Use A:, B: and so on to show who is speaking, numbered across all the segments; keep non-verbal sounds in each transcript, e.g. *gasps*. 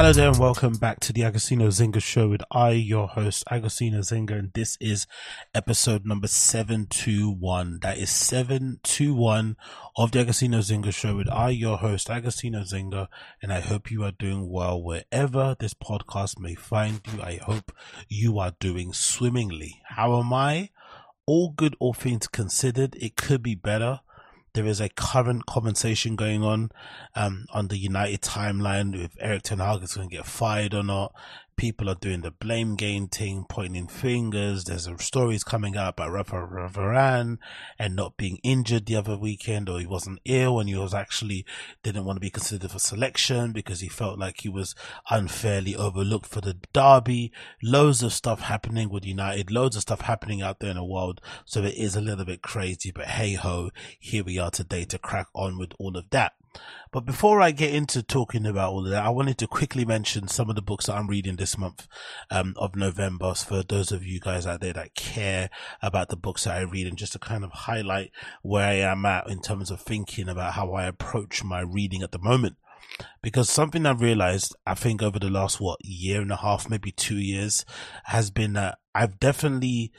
A: Hello there and welcome back to the Agostinho Zinga show with I, your host, Agostinho Zinga, and this is episode number 721. That is 721 of the Agostinho Zinga show with I, your host, Agostinho Zinga, and I hope you are doing well wherever this podcast may find you. I hope you are doing swimmingly. How am I? All good, all things considered, it could be better there is a current conversation going on um, on the United timeline if Erik Ten Hag is going to get fired or not. People are doing the blame game thing, pointing fingers. There's stories coming out about Rafa Varane and not being injured the other weekend, or he wasn't ill and he was actually didn't want to be considered for selection because he felt like he was unfairly overlooked for the derby. Loads of stuff happening with United, loads of stuff happening out there in the world. So it is a little bit crazy, but hey ho, here we are today to crack on with all of that. But before I get into talking about all of that, I wanted to quickly mention some of the books that I'm reading this month um, of November for those of you guys out there that care about the books that I read and just to kind of highlight where I am at in terms of thinking about how I approach my reading at the moment. Because something I've realized, I think over the last, what, year and a half, maybe two years, has been that I've definitely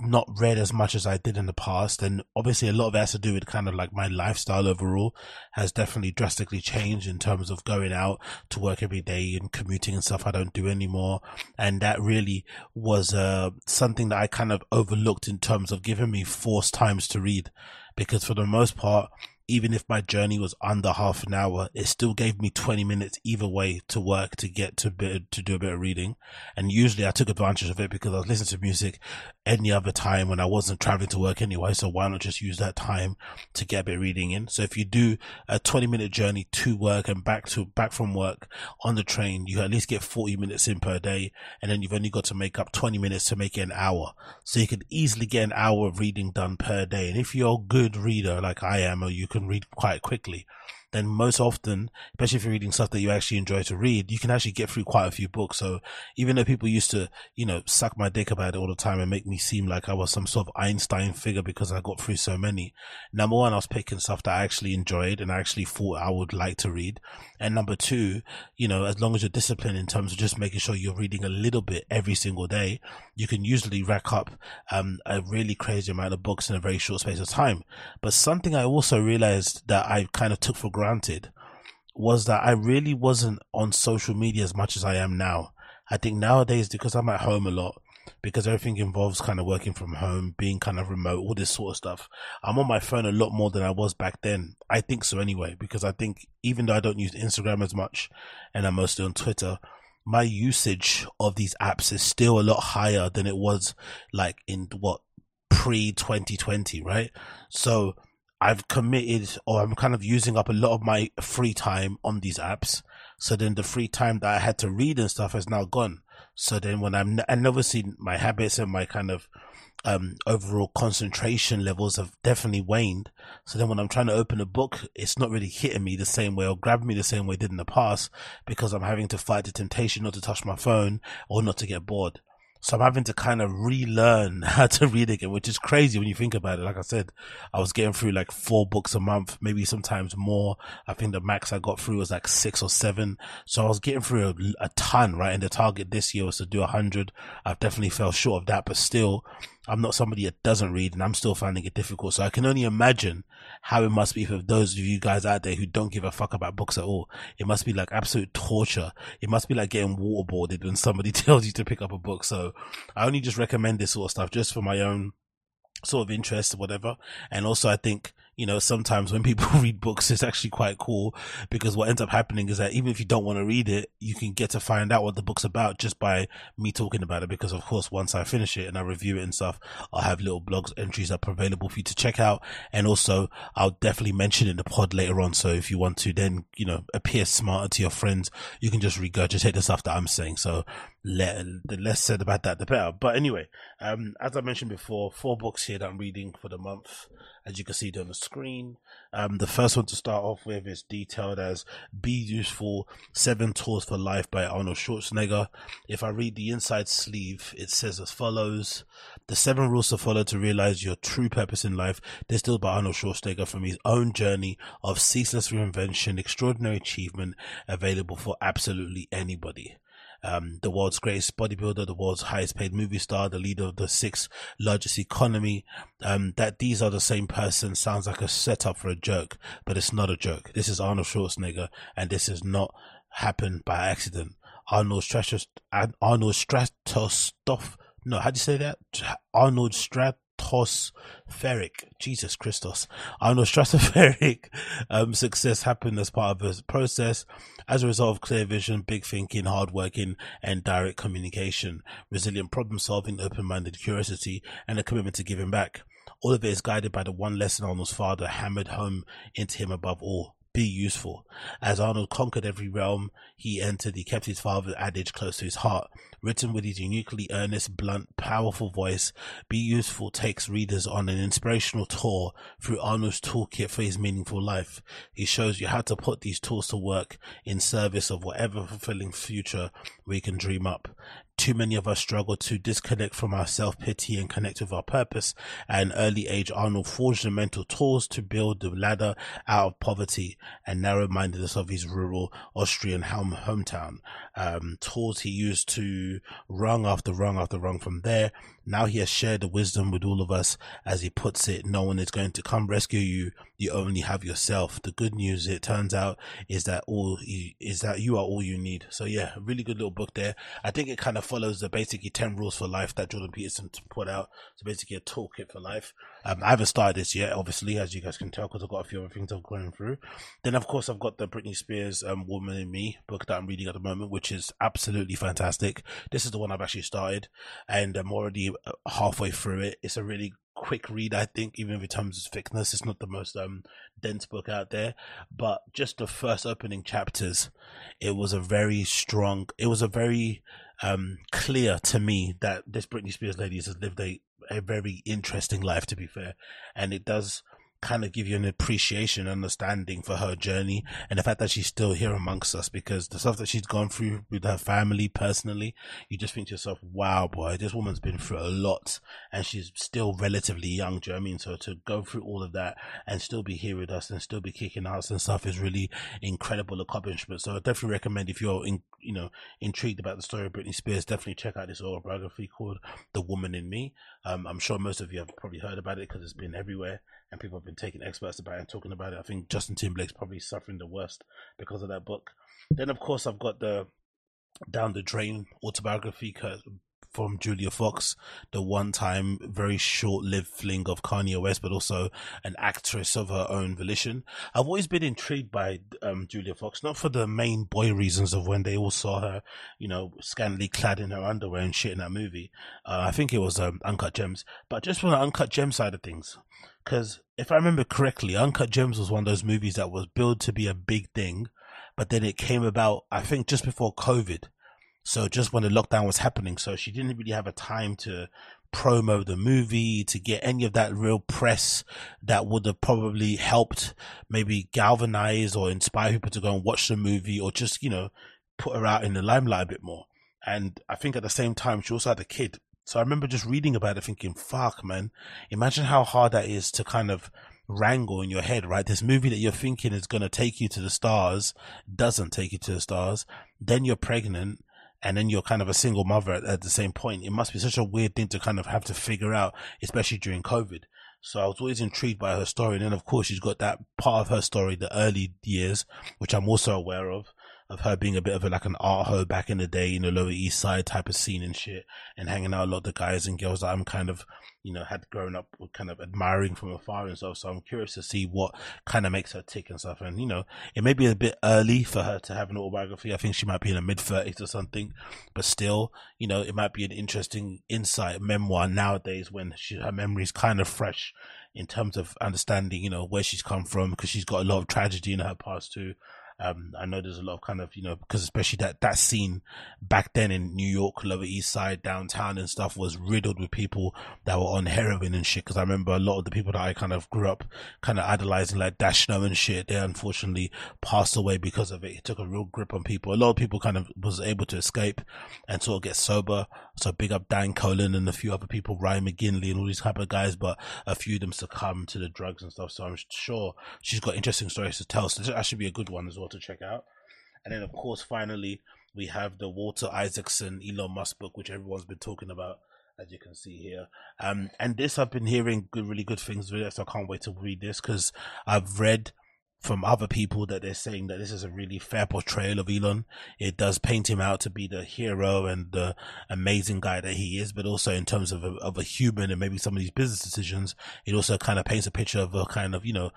A: not read as much as I did in the past. And obviously a lot of it has to do with kind of like my lifestyle overall has definitely drastically changed in terms of going out to work every day and commuting and stuff I don't do anymore. And that really was, uh, something that I kind of overlooked in terms of giving me forced times to read. Because for the most part, even if my journey was under half an hour, it still gave me 20 minutes either way to work to get to bit, to do a bit of reading. And usually I took advantage of it because I was listening to music any other time when I wasn't traveling to work anyway. So why not just use that time to get a bit reading in? So if you do a 20 minute journey to work and back to back from work on the train, you at least get 40 minutes in per day. And then you've only got to make up 20 minutes to make it an hour. So you could easily get an hour of reading done per day. And if you're a good reader like I am, or you can read quite quickly, then most often, especially if you're reading stuff that you actually enjoy to read, you can actually get through quite a few books. So even though people used to, you know, suck my dick about it all the time and make me seem like I was some sort of Einstein figure because I got through so many, number one, I was picking stuff that I actually enjoyed and I actually thought I would like to read. And number two, you know, as long as you're disciplined in terms of just making sure you're reading a little bit every single day, you can usually rack up um, a really crazy amount of books in a very short space of time. But something I also realized that I kind of took for granted was that I really wasn't on social media as much as I am now. I think nowadays, because I'm at home a lot, because everything involves kind of working from home, being kind of remote, all this sort of stuff. I'm on my phone a lot more than I was back then. I think so anyway, because I think even though I don't use Instagram as much and I'm mostly on Twitter, my usage of these apps is still a lot higher than it was like in what pre 2020, right? So I've committed or I'm kind of using up a lot of my free time on these apps. So then the free time that I had to read and stuff has now gone. So then when I'm, and obviously my habits and my kind of, um, overall concentration levels have definitely waned. So then when I'm trying to open a book, it's not really hitting me the same way or grabbing me the same way it did in the past because I'm having to fight the temptation not to touch my phone or not to get bored. So I'm having to kind of relearn *laughs* how to read again, which is crazy when you think about it. Like I said, I was getting through like four books a month, maybe sometimes more. I think the max I got through was like six or seven. So I was getting through a, a ton, right? And the target this year was to do a hundred. I've definitely fell short of that, but still I'm not somebody that doesn't read and I'm still finding it difficult. So I can only imagine how it must be for those of you guys out there who don't give a fuck about books at all. It must be like absolute torture. It must be like getting waterboarded when somebody *laughs* tells you to pick up a book. So I only just recommend this sort of stuff just for my own sort of interest or whatever. And also I think you know, sometimes when people *laughs* read books, it's actually quite cool because what ends up happening is that even if you don't want to read it, you can get to find out what the book's about just by me talking about it. Because of course, once I finish it and I review it and stuff, I'll have little blogs entries up available for you to check out. And also I'll definitely mention it in the pod later on. So if you want to then, you know, appear smarter to your friends, you can just regurgitate the stuff that I'm saying. So let, the less said about that, the better. But anyway, um, as I mentioned before, four books here that I'm reading for the month, as you can see on the screen. Um, the first one to start off with is detailed as Be Useful Seven Tools for Life by Arnold Schwarzenegger. If I read the inside sleeve, it says as follows The seven rules to follow to realize your true purpose in life, distilled by Arnold Schwarzenegger from his own journey of ceaseless reinvention, extraordinary achievement, available for absolutely anybody um, the world's greatest bodybuilder, the world's highest paid movie star, the leader of the sixth largest economy, um, that these are the same person sounds like a setup for a joke, but it's not a joke. This is Arnold Schwarzenegger, and this has not happened by accident. Arnold Stratos, Arnold Stratostoff, no, how do you say that? Arnold Strat, stratospheric, Jesus Christos, Arnold stratospheric *laughs* um, success happened as part of a process. As a result of clear vision, big thinking, hard working, and direct communication, resilient problem solving, open minded curiosity, and a commitment to giving back. All of it is guided by the one lesson Arnold's father hammered home into him above all be useful. As Arnold conquered every realm he entered, he kept his father's adage close to his heart. Written with his uniquely earnest, blunt, powerful voice, Be Useful takes readers on an inspirational tour through Arnold's toolkit for his meaningful life. He shows you how to put these tools to work in service of whatever fulfilling future we can dream up. Too many of us struggle to disconnect from our self pity and connect with our purpose. At an early age, Arnold forged the mental tools to build the ladder out of poverty and narrow mindedness of his rural Austrian home, hometown. Um, tools he used to rung after rung after rung from there. Now he has shared the wisdom with all of us. As he puts it, no one is going to come rescue you. You only have yourself. The good news, it turns out, is that all is that you are all you need. So yeah, really good little book there. I think it kind of follows the basically 10 rules for life that Jordan Peterson put out. So basically a toolkit for life. Um, I haven't started this yet, obviously, as you guys can tell, because I've got a few other things I'm going through. Then, of course, I've got the Britney Spears um, Woman in Me book that I'm reading at the moment, which is absolutely fantastic. This is the one I've actually started, and I'm already uh, halfway through it. It's a really quick read, I think, even if in terms of thickness. It's not the most um, dense book out there, but just the first opening chapters, it was a very strong, it was a very um, clear to me that this Britney Spears lady has lived a, a very interesting life, to be fair. And it does kind of give you an appreciation, understanding for her journey and the fact that she's still here amongst us because the stuff that she's gone through with her family personally, you just think to yourself, wow, boy, this woman's been through a lot and she's still relatively young. Do you know I mean? So to go through all of that and still be here with us and still be kicking ass and stuff is really incredible accomplishment. So I definitely recommend if you're in, you know, intrigued about the story of Britney Spears, definitely check out this autobiography called The Woman in Me. Um, I'm sure most of you have probably heard about it because it's been everywhere and people have been taking experts about it and talking about it. I think Justin Timberlake's probably suffering the worst because of that book. Then, of course, I've got the Down the Drain autobiography from Julia Fox, the one time very short lived fling of Kanye West, but also an actress of her own volition. I've always been intrigued by um, Julia Fox, not for the main boy reasons of when they all saw her, you know, scantily clad in her underwear and shit in that movie. Uh, I think it was um, Uncut Gems, but just from the Uncut Gem side of things. Because if I remember correctly, Uncut Gems was one of those movies that was billed to be a big thing, but then it came about, I think, just before COVID. So just when the lockdown was happening, so she didn't really have a time to promo the movie, to get any of that real press that would have probably helped maybe galvanize or inspire people to go and watch the movie or just, you know, put her out in the limelight a bit more. And I think at the same time, she also had a kid. So I remember just reading about it thinking, fuck, man, imagine how hard that is to kind of wrangle in your head, right? This movie that you're thinking is going to take you to the stars doesn't take you to the stars. Then you're pregnant and then you're kind of a single mother at, at, the same point. It must be such a weird thing to kind of have to figure out, especially during COVID. So I was always intrigued by her story. And then of course she's got that part of her story, the early years, which I'm also aware of, of her being a bit of a, like an art hoe back in the day, you know, Lower East Side type of scene and shit and hanging out a lot of the guys and girls that I'm kind of you know, had grown up kind of admiring from afar and stuff. So I'm curious to see what kind of makes her tick and stuff. And, you know, it may be a bit early for her to have an autobiography. I think she might be in her mid 30s or something, but still, you know, it might be an interesting insight memoir nowadays when she, her memory is kind of fresh in terms of understanding, you know, where she's come from because she's got a lot of tragedy in her past too. Um, I know there's a lot of kind of, you know, because especially that, that scene back then in New York, Lower East Side, downtown and stuff was riddled with people that were on heroin and shit. Cause I remember a lot of the people that I kind of grew up kind of idolizing, like Dash Snow and shit, they unfortunately passed away because of it. It took a real grip on people. A lot of people kind of was able to escape and sort of get sober. So big up Dan Colen and a few other people, Ryan McGinley and all these type of guys, but a few of them succumbed to the drugs and stuff. So I'm sure she's got interesting stories to tell. So that should be a good one as well to check out. And then, of course, finally, we have the Walter Isaacson Elon Musk book, which everyone's been talking about, as you can see here. Um, and this I've been hearing good, really good things with it, so I can't wait to read this because I've read from other people that they're saying that this is a really fair portrayal of Elon. It does paint him out to be the hero and the amazing guy that he is, but also in terms of a, of a human and maybe some of these business decisions, it also kind of paints a picture of a kind of, you know,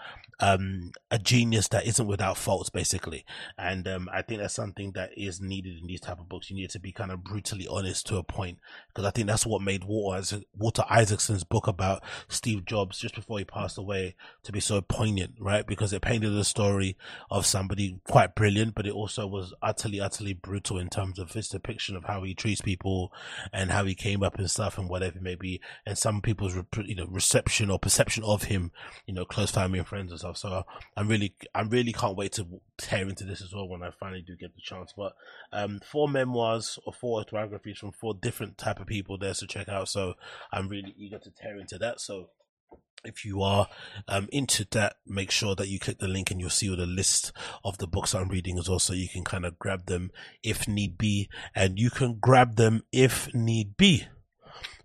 A: um, a genius that isn't without faults, basically. And um, I think that's something that is needed in these type of books. You need to be kind of brutally honest to a point, because I think that's what made Walter, Walter Isaacson's book about Steve Jobs just before he passed away to be so poignant, right? Because it painted the story of somebody quite brilliant, but it also was utterly, utterly brutal in terms of his depiction of how he treats people and how he came up and stuff and whatever it may be. And some people's, you know, reception or perception of him, you know, close family and friends and stuff. So I'm really, I really can't wait to tear into this as well when I finally do get the chance. But um, four memoirs or four autobiographies from four different type of people there to check out. So I'm really eager to tear into that. So if you are um, into that, make sure that you click the link and you'll see all the list of the books I'm reading as well, so you can kind of grab them if need be, and you can grab them if need be.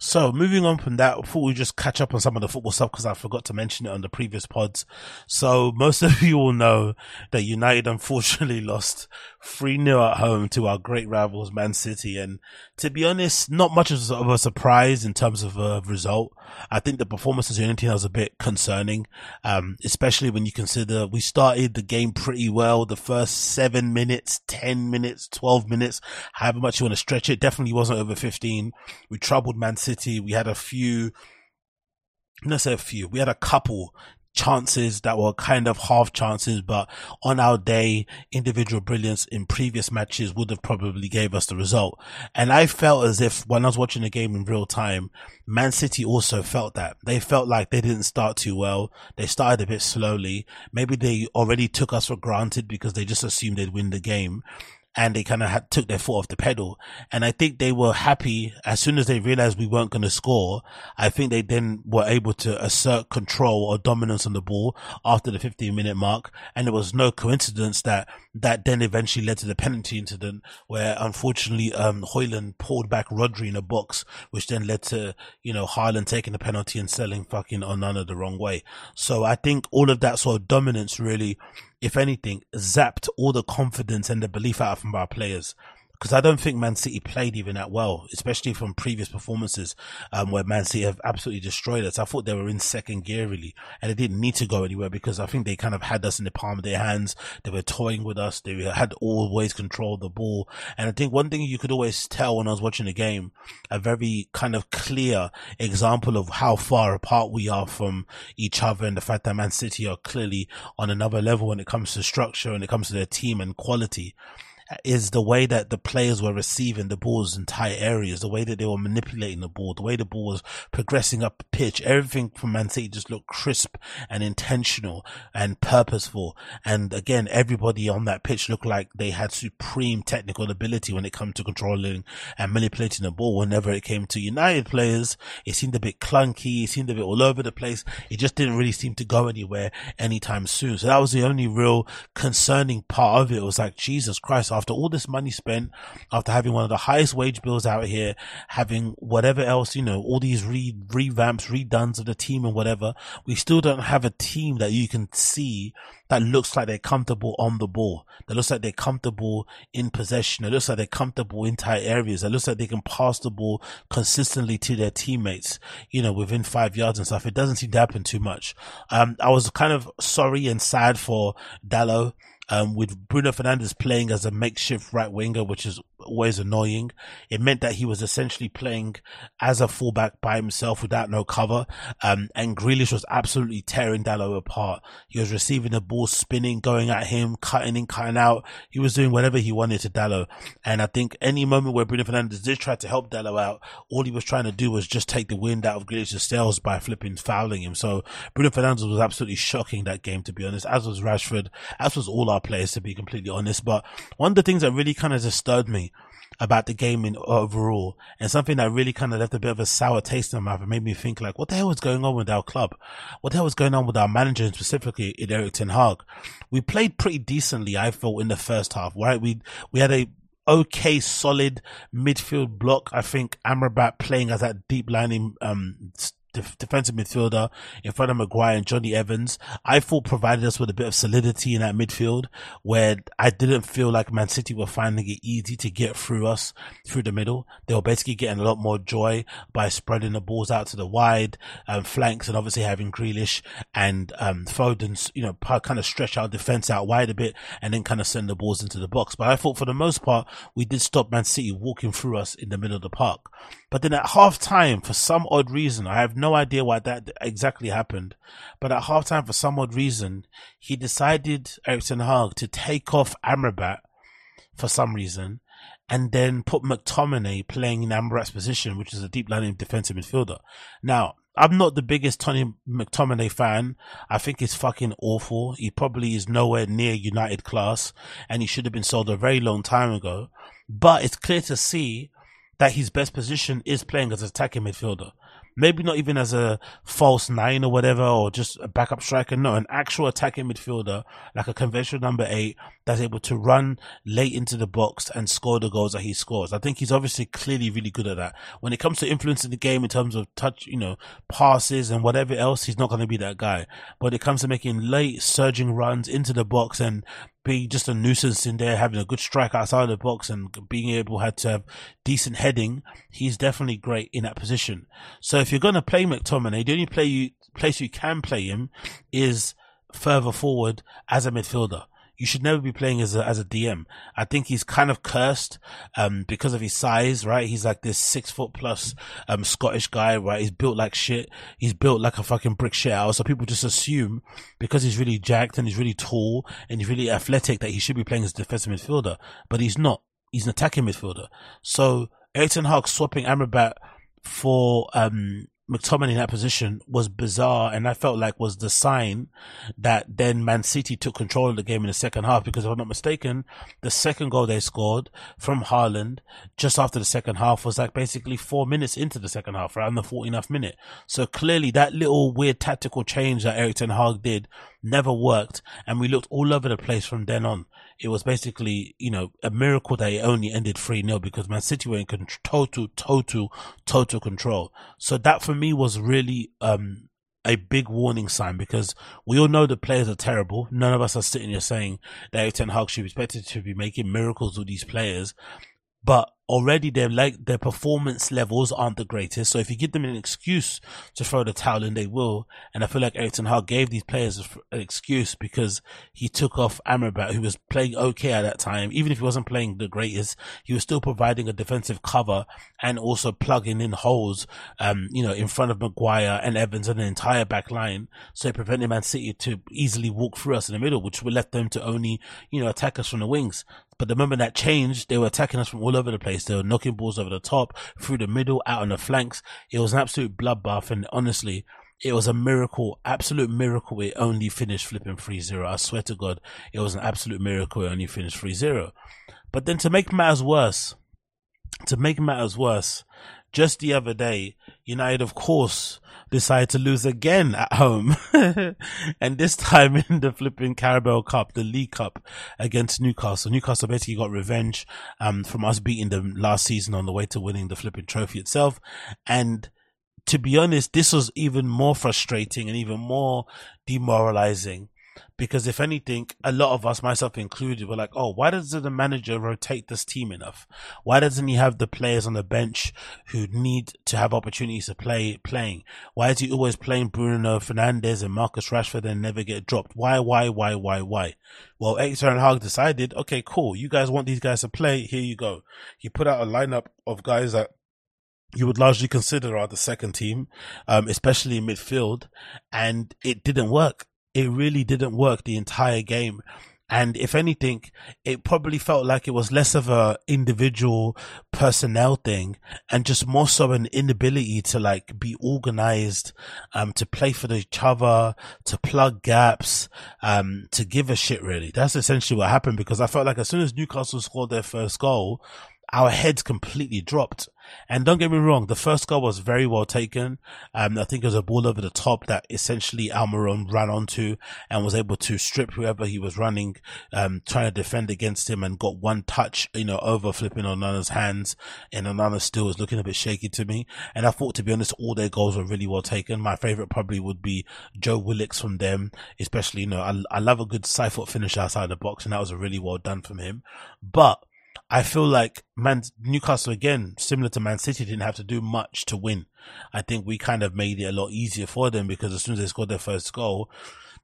A: So moving on from that, before we just catch up on some of the football stuff because I forgot to mention it on the previous pods. So most of *laughs* you will know that United unfortunately *laughs* lost 3-0 at home to our great rivals Man City. And to be honest, not much of a surprise in terms of a result. I think the performance of United was a bit concerning, um, especially when you consider we started the game pretty well. The first seven minutes, 10 minutes, 12 minutes, however much you want to stretch it, definitely wasn't over 15. We troubled Man City. We had a few, let's say a few. We had a couple chances that were kind of half chances, but on our day, individual brilliance in previous matches would have probably gave us the result. And I felt as if when I was watching the game in real time, Man City also felt that. They felt like they didn't start too well. They started a bit slowly. Maybe they already took us for granted because they just assumed they'd win the game and they kind of had, took their foot off the pedal. And I think they were happy as soon as they realized we weren't going to score. I think they then were able to assert control or dominance on the ball after the 15 minute mark. And it was no coincidence that that then eventually led to the penalty incident where unfortunately, um, Højlund pulled back Rodri in a box, which then led to, you know, Haaland taking the penalty and selling fucking Onana the wrong way. So I think all of that sort of dominance really if anything, zapped all the confidence and the belief out of our players because I don't think Man City played even that well, especially from previous performances um, where Man City have absolutely destroyed us. I thought they were in second gear really, and they didn't need to go anywhere because I think they kind of had us in the palm of their hands. They were toying with us. They had always controlled the ball, and I think one thing you could always tell when I was watching the game, a very kind of clear example of how far apart we are from each other, and the fact that Man City are clearly on another level when it comes to structure, when it comes to their team and quality is the way that the players were receiving the balls in tight areas, the way that they were manipulating the ball, the way the ball was progressing up the pitch. Everything from Man City just looked crisp and intentional and purposeful. And again, everybody on that pitch looked like they had supreme technical ability when it came to controlling and manipulating the ball. Whenever it came to United players, it seemed a bit clunky. It seemed a bit all over the place. It just didn't really seem to go anywhere anytime soon. So that was the only real concerning part of it. It was like, Jesus Christ, after all this money spent, after having one of the highest wage bills out here, having whatever else, you know, all these re- revamps, redones of the team and whatever, we still don't have a team that you can see that looks like they're comfortable on the ball. That looks like they're comfortable in possession. It looks like they're comfortable in tight areas. It looks like they can pass the ball consistently to their teammates, you know, within five yards and stuff. It doesn't seem to happen too much. Um, I was kind of sorry and sad for Dalot um, with Bruno Fernandes playing as a makeshift right winger, which is always annoying. It meant that he was essentially playing as a fullback by himself without no cover. Um, and Grealish was absolutely tearing Dalot apart. He was receiving the ball, spinning, going at him, cutting in, cutting out. He was doing whatever he wanted to Dalot. And I think any moment where Bruno Fernandes did try to help Dalot out, all he was trying to do was just take the wind out of Grealish's sails by flipping fouling him. So Bruno Fernandes was absolutely shocking that game, to be honest, as was Rashford, as was all our players, to be completely honest. But one of the things that really kind of disturbed me about the game in overall and something that really kind of left a bit of a sour taste in my mouth and made me think like, what the hell was going on with our club? What the hell was going on with our manager and specifically in Erik Ten Hag? We played pretty decently, I thought, in the first half, right? We, we had a okay, solid midfield block. I think Amrabat playing as that deep lining, um, def- defensive midfielder in front of Maguire and Jonny Evans, I thought provided us with a bit of solidity in that midfield where I didn't feel like Man City were finding it easy to get through us through the middle. They were basically getting a lot more joy by spreading the balls out to the wide um, flanks and obviously having Grealish and um, Foden's, you know, kind of stretch our defense out wide a bit and then kind of send the balls into the box. But I thought for the most part, we did stop Man City walking through us in the middle of the park. But then at half time, for some odd reason, I have no idea why that exactly happened. But at half time, for some odd reason, he decided, Erik Ten Hag, to take off Amrabat for some reason and then put McTominay playing in Amrabat's position, which is a deep lining defensive midfielder. Now, I'm not the biggest Tony McTominay fan. I think he's fucking awful. He probably is nowhere near United class and he should have been sold a very long time ago. But it's clear to see that his best position is playing as an attacking midfielder. Maybe not even as a false nine or whatever, or just a backup striker. No, an actual attacking midfielder, like a conventional number eight, that's able to run late into the box and score the goals that he scores. I think he's obviously clearly really good at that. When it comes to influencing the game in terms of touch, you know, passes and whatever else, he's not going to be that guy. But it comes to making late surging runs into the box and be just a nuisance in there, having a good strike outside the box and being able had to have decent heading, he's definitely great in that position. So if you're going to play McTominay, the only play you, place you can play him is further forward as a midfielder you should never be playing as a, as a DM. I think he's kind of cursed, um, because of his size, right? He's like this six foot plus, um, Scottish guy, right? He's built like shit. He's built like a fucking brick shit house. So people just assume because he's really jacked and he's really tall and he's really athletic that he should be playing as a defensive midfielder, but he's not. He's an attacking midfielder. So Ten Hag swapping Amrabat for, um, McTominay in that position was bizarre and I felt like was the sign that then Man City took control of the game in the second half because if I'm not mistaken, the second goal they scored from Haaland just after the second half was like basically four minutes into the second half, around the 49th minute. So clearly that little weird tactical change that Erik Ten Hag did never worked and we looked all over the place from then on it was basically, you know, a miracle that it only ended 3 0 because Man City were in total, total, total control. So that for me was really, um, a big warning sign because we all know the players are terrible. None of us are sitting here saying that Ten Hag should be expected to be making miracles with these players. But already their like their performance levels aren't the greatest. So if you give them an excuse to throw the towel in, they will. And I feel like Erik Ten gave these players an excuse because he took off Amrabat, who was playing okay at that time. Even if he wasn't playing the greatest, he was still providing a defensive cover and also plugging in holes, um, you know, in front of Maguire and Evans and the entire back line. So it prevented Man City to easily walk through us in the middle, which would left them to only, you know, attack us from the wings. But the moment that changed, they were attacking us from all over the place. They were knocking balls over the top, through the middle, out on the flanks. It was an absolute bloodbath. And honestly, it was a miracle, absolute miracle. It only finished flipping 3-0. I swear to God, it was an absolute miracle. It only finished 3-0. But then to make matters worse, to make matters worse, just the other day, United, of course, decided to lose again at home. *laughs* and this time in the flipping Carabao Cup, the League Cup against Newcastle. Newcastle basically got revenge, um, from us beating them last season on the way to winning the flipping trophy itself. And to be honest, this was even more frustrating and even more demoralizing because if anything, a lot of us, myself included, were like, "Oh, why doesn't the manager rotate this team enough? Why doesn't he have the players on the bench who need to have opportunities to play playing? Why is he always playing Bruno Fernandes and Marcus Rashford and never get dropped? Why, why, why, why, why?" Well, Erik Hag decided, "Okay, cool. You guys want these guys to play? Here you go." He put out a lineup of guys that you would largely consider are the second team, um, especially in midfield, and it didn't work it really didn't work the entire game. And if anything, it probably felt like it was less of a individual personnel thing and just more so an inability to like be organized, um, to play for each other, to plug gaps, um, to give a shit really. That's essentially what happened because I felt like as soon as Newcastle scored their first goal, our heads completely dropped. And don't get me wrong, the first goal was very well taken. Um, I think it was a ball over the top that essentially Almiron ran onto and was able to strip whoever he was running, um, trying to defend against him and got one touch, you know, over flipping Onana's hands and Onana still was looking a bit shaky to me. And I thought, to be honest, all their goals were really well taken. My favorite probably would be Joe Willock's from them, especially, you know, I, I love a good side foot finish outside the box and that was a really well done from him. But I feel like Man Newcastle again, similar to Man City, didn't have to do much to win. I think we kind of made it a lot easier for them because as soon as they scored their first goal,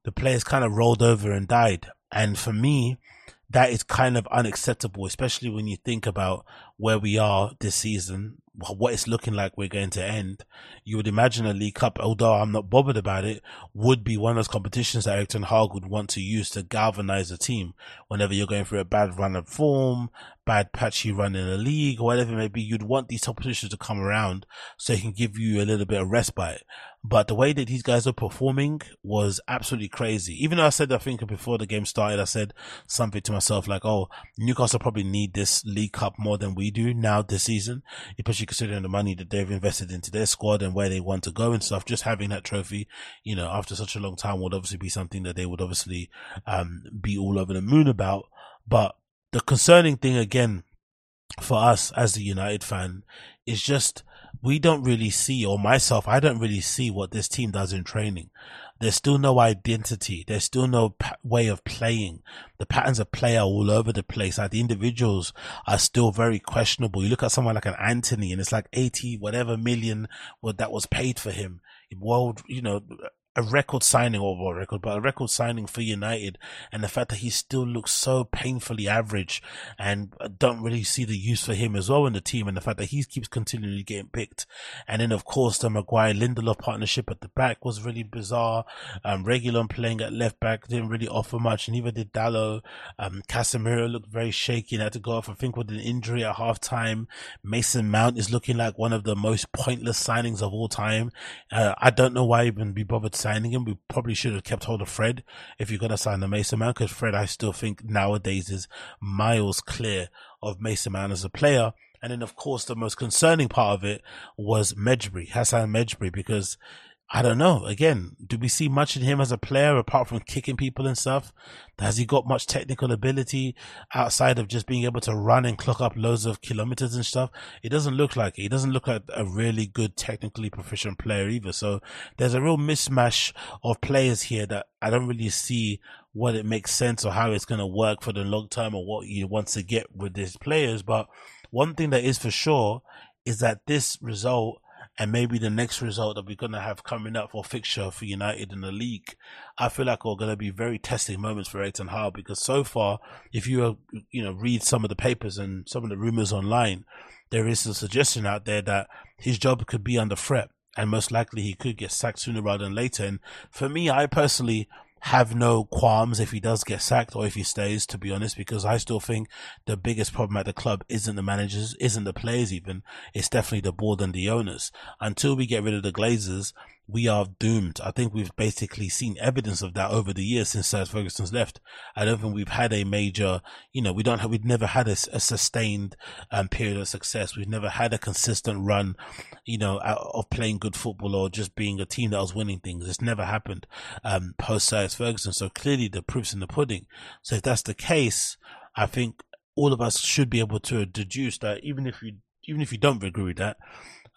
A: the players kind of rolled over and died. And for me, that is kind of unacceptable, especially when you think about where we are this season, what it's looking like we're going to end. You would imagine a League Cup, although I'm not bothered about it, would be one of those competitions that Erik ten Hag would want to use to galvanize the team. Whenever you're going through a bad run of form, bad patchy run in the league, or whatever it may be, you'd want these top positions to come around so it can give you a little bit of respite. But the way that these guys are performing was absolutely crazy. Even though I said, I think before the game started, I said something to myself like, oh, Newcastle probably need this League Cup more than we do now this season, especially considering the money that they've invested into their squad and where they want to go and stuff. Just having that trophy, you know, after such a long time would obviously be something that they would obviously, um, be all over the moon about. But the concerning thing again for us as a United fan is just we don't really see, or myself, I don't really see what this team does in training. There's still no identity. There's still no way of playing. The patterns of play are all over the place. Like the individuals are still very questionable. You look at someone like an Antony and it's like 80 whatever million that was paid for him. World, you know, a record signing or a record, but a record signing for United, and the fact that he still looks so painfully average, and don't really see the use for him as well in the team, and the fact that he keeps continually getting picked, and then of course the Maguire Lindelof partnership at the back was really bizarre. Um, Reguilón playing at left back didn't really offer much, neither did Dalot. Um, Casemiro looked very shaky and had to go off, I think, with an injury at half time. Mason Mount is looking like one of the most pointless signings of all time. Uh, I don't know why even be bothered signing him. We probably should have kept hold of Fred if you're going to sign the Mason Man, because Fred, I still think nowadays is miles clear of Mason Man as a player. And then, of course, the most concerning part of it was Mejbri, Hassan Mejbri, because I don't know. Again, do we see much in him as a player apart from kicking people and stuff? Has he got much technical ability outside of just being able to run and clock up loads of kilometers and stuff? It doesn't look like it. He doesn't look like a really good technically proficient player either. So there's a real mismatch of players here that I don't really see what it makes sense or how it's going to work for the long term or what he wants to get with these players. But one thing that is for sure is that this result and maybe the next result that we're going to have coming up for fixture for United in the league, I feel like are going to be very testing moments for ten Hag because so far, if you you know read some of the papers and some of the rumors online, there is a suggestion out there that his job could be under threat and most likely he could get sacked sooner rather than later. And for me, I personally have no qualms if he does get sacked or if he stays, to be honest, because I still think the biggest problem at the club isn't the managers, isn't the players even. It's definitely the board and the owners. Until we get rid of the Glazers, we are doomed. I think we've basically seen evidence of that over the years since Sir Ferguson's left. I don't think we've had a major, you know, we don't have, we've never had a, a sustained um, period of success. We've never had a consistent run, you know, of playing good football or just being a team that was winning things. It's never happened um, post Sir Ferguson. So clearly the proof's in the pudding. So if that's the case, I think all of us should be able to deduce that even if you even if you don't agree with that,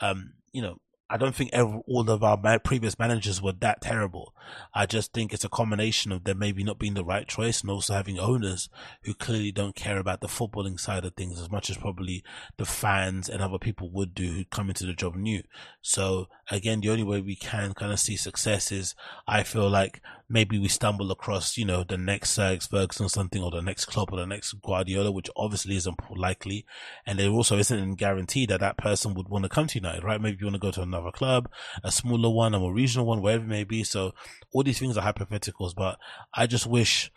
A: um, you know, I don't think all of our previous managers were that terrible. I just think it's a combination of them maybe not being the right choice and also having owners who clearly don't care about the footballing side of things as much as probably the fans and other people would do who come into the job new. So again, the only way we can kind of see success is I feel like maybe we stumble across, you know, the next Sir Ferguson or something, or the next Klopp or the next Guardiola, which obviously isn't likely. And there also isn't a guarantee that that person would want to come to United, right? Maybe you want to go to another club, a smaller one, a more regional one, wherever it may be. So all these things are hypotheticals, but I just wish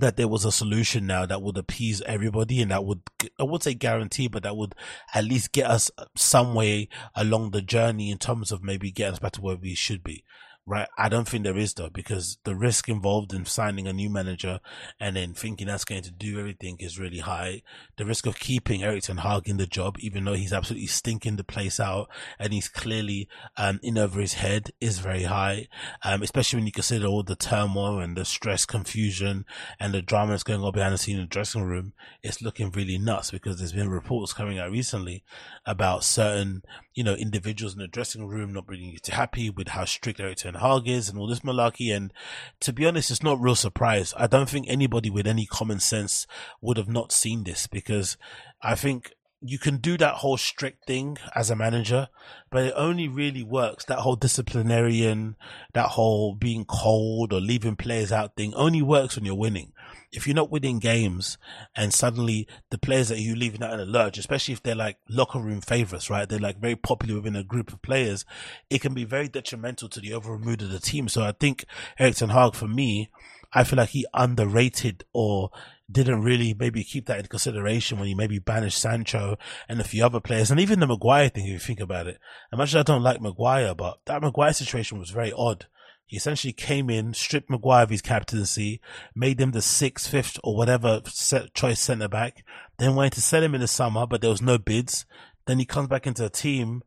A: that there was a solution now that would appease everybody and that would, I would say guarantee, but that would at least get us some way along the journey in terms of maybe getting us back to where we should be right? I don't think there is though, because the risk involved in signing a new manager and then thinking that's going to do everything is really high. The risk of keeping Erik Ten Hag in the job, even though he's absolutely stinking the place out and he's clearly, um, in over his head is very high. Um, especially when you consider all the turmoil and the stress, confusion and the drama that's going on behind the scene in the dressing room. It's looking really nuts because there's been reports coming out recently about certain, you know, individuals in the dressing room not bringing you to happy with how strict Erik Ten Hag is and all this malarkey. And to be honest, it's not real surprise. I don't think anybody with any common sense would have not seen this because I think you can do that whole strict thing as a manager, but it only really works. That whole disciplinarian, that whole being cold or leaving players out thing only works when you're winning if you're not winning games and suddenly the players that you're leaving out in a lurch, especially if they're like locker room favorites, right? They're like very popular within a group of players. It can be very detrimental to the overall mood of the team. So I think Erik Ten for me, I feel like he underrated or didn't really maybe keep that in consideration when he maybe banished Sancho and a few other players and even the Maguire thing if you think about it. As I don't like Maguire, but that Maguire situation was very odd he essentially came in, stripped Maguire of his captaincy, made him the sixth, fifth, or whatever set choice centre back. Then wanted to sell him in the summer, but there was no bids. Then he comes back into the team,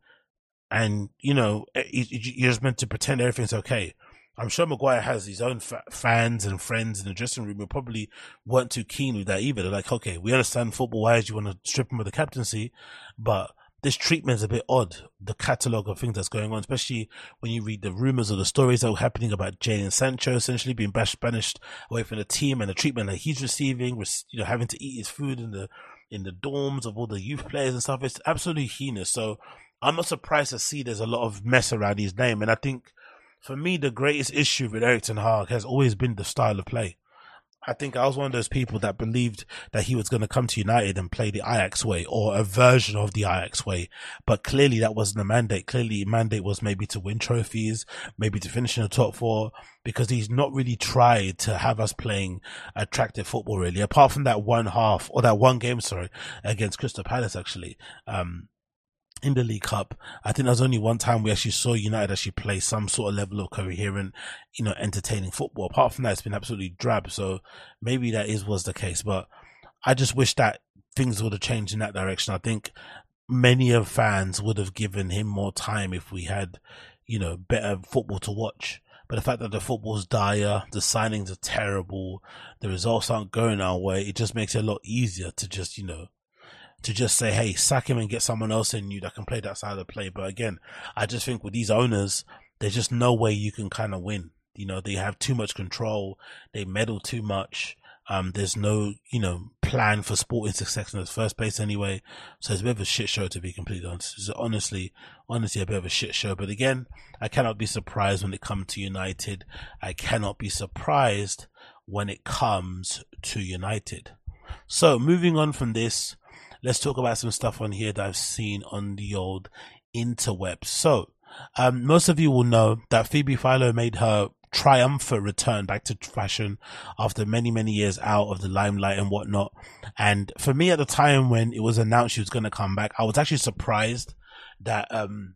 A: and you know eh, you're just meant to pretend everything's okay. I'm sure Maguire has his own fa- fans and friends in the dressing room who probably weren't too keen with that either. They're like, okay, we understand football wise, you want to strip him of the captaincy, but this treatment is a bit odd. The catalogue of things that's going on, especially when you read the rumors or the stories that were happening about Jadon Sancho essentially being banished away from the team and the treatment that he's receiving, you know, having to eat his food in the in the dorms of all the youth players and stuff. It's absolutely heinous. So I'm not surprised to see there's a lot of mess around his name. And I think for me, the greatest issue with Erik Ten Hag has always been the style of play. I think I was one of those people that believed that he was going to come to United and play the Ajax way or a version of the Ajax way. But clearly that wasn't the mandate. Clearly mandate was maybe to win trophies, maybe to finish in the top four because he's not really tried to have us playing attractive football really. Apart from that one half or that one game, sorry, against Crystal Palace actually. Um, in the League Cup. I think there's only one time we actually saw United actually play some sort of level of coherent, you know, entertaining football. Apart from that, it's been absolutely drab. So maybe that is was the case, but I just wish that things would have changed in that direction. I think many of fans would have given him more time if we had, you know, better football to watch. But the fact that the football's dire, the signings are terrible, the results aren't going our way, it just makes it a lot easier to just, you know, to just say, hey, sack him and get someone else in you that can play that side of the play. But again, I just think with these owners, there's just no way you can kind of win. You know, they have too much control. They meddle too much. Um, there's no, you know, plan for sporting success in the first place anyway. So it's a bit of a shit show to be completely honest. It's honestly, honestly a bit of a shit show. But again, I cannot be surprised when it comes to United. I cannot be surprised when it comes to United. So moving on from this, let's talk about some stuff on here that I've seen on the old interweb. So, um, most of you will know that Phoebe Philo made her triumphant return back to fashion after many, many years out of the limelight and whatnot. And for me at the time when it was announced she was going to come back, I was actually surprised that, um,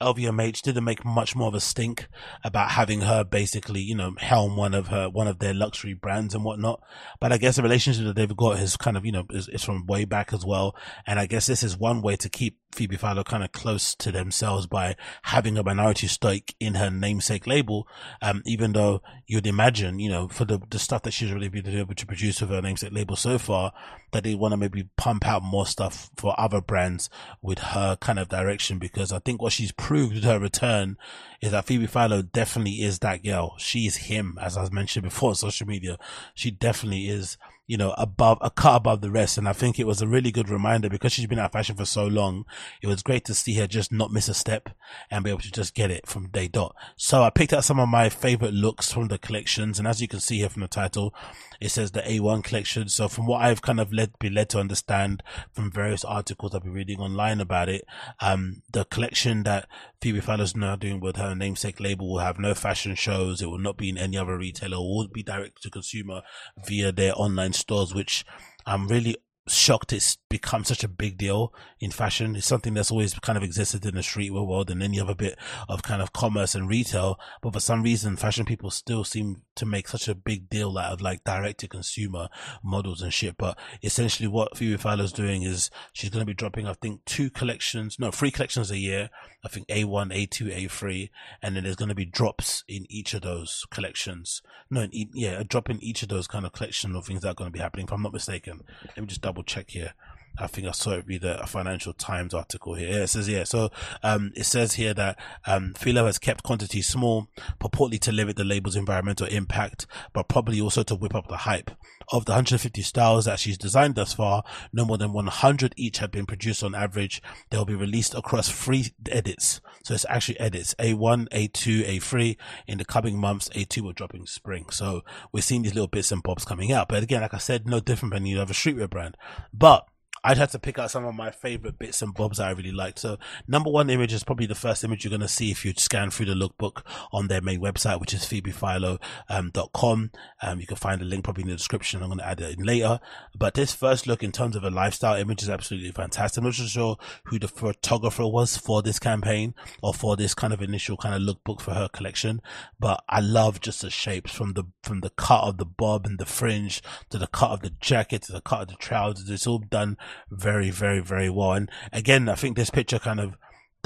A: LVMH didn't make much more of a stink about having her basically, you know, helm one of her, one of their luxury brands and whatnot. But I guess the relationship that they've got is kind of, you know, is, is from way back as well. And I guess this is one way to keep Phoebe Philo kind of close to themselves by having a minority stake in her namesake label. Um, even though you'd imagine, you know, for the, the stuff that she's really been able to produce with her namesake label so far, that they want to maybe pump out more stuff for other brands with her kind of direction. Because I think what she's proved with her return is that Phoebe Philo definitely is that girl. She's him, as I've mentioned before on social media. She definitely is you know, above, a cut above the rest. And I think it was a really good reminder because she's been out of fashion for so long. It was great to see her just not miss a step and be able to just get it from day dot. So I picked out some of my favorite looks from the collections. And as you can see here from the title, it says the A1 collection. So from what I've kind of led, been led to understand from various articles I've been reading online about it, um, the collection that Phoebe Philo's now doing with her namesake label will have no fashion shows. It will not be in any other retailer. It will be direct to consumer via their online stores, which I'm really shocked it's become such a big deal in fashion. It's something that's always kind of existed in the streetwear world and any other bit of kind of commerce and retail. But for some reason, fashion people still seem to make such a big deal out of like direct to consumer models and shit. But essentially what Phoebe Philo's doing is she's going to be dropping, I think, two collections, no, three collections a year. I think A1, A2, A3. And then there's going to be drops in each of those collections. No, in, yeah, a drop in each of those kind of collection of things that are going to be happening. If I'm not mistaken, let me just double check here. I think I saw it read a, Financial Times article here. It says, yeah, so, um, it says here that, um, Philo has kept quantities small, purportedly to limit the label's environmental impact, but probably also to whip up the hype. Of the 150 styles that she's designed thus far, no more than 100 each have been produced on average. They'll be released across three edits. So it's actually edits A1, A2, A3. In the coming months, A2 will drop in spring. So we're seeing these little bits and bobs coming out. But again, like I said, no different than you have a streetwear brand. But I'd have to pick out some of my favorite bits and bobs that I really liked. So number one image is probably the first image you're going to see if you scan through the lookbook on their main website, which is phoebephilo.com. Um, um, you can find the link probably in the description. I'm going to add it in later. But this first look in terms of a lifestyle image is absolutely fantastic. I'm not sure who the photographer was for this campaign or for this kind of initial kind of lookbook for her collection. But I love just the shapes from the, from the cut of the bob and the fringe to the cut of the jacket to the cut of the trousers. It's all done very, very, very well. And again, I think this picture kind of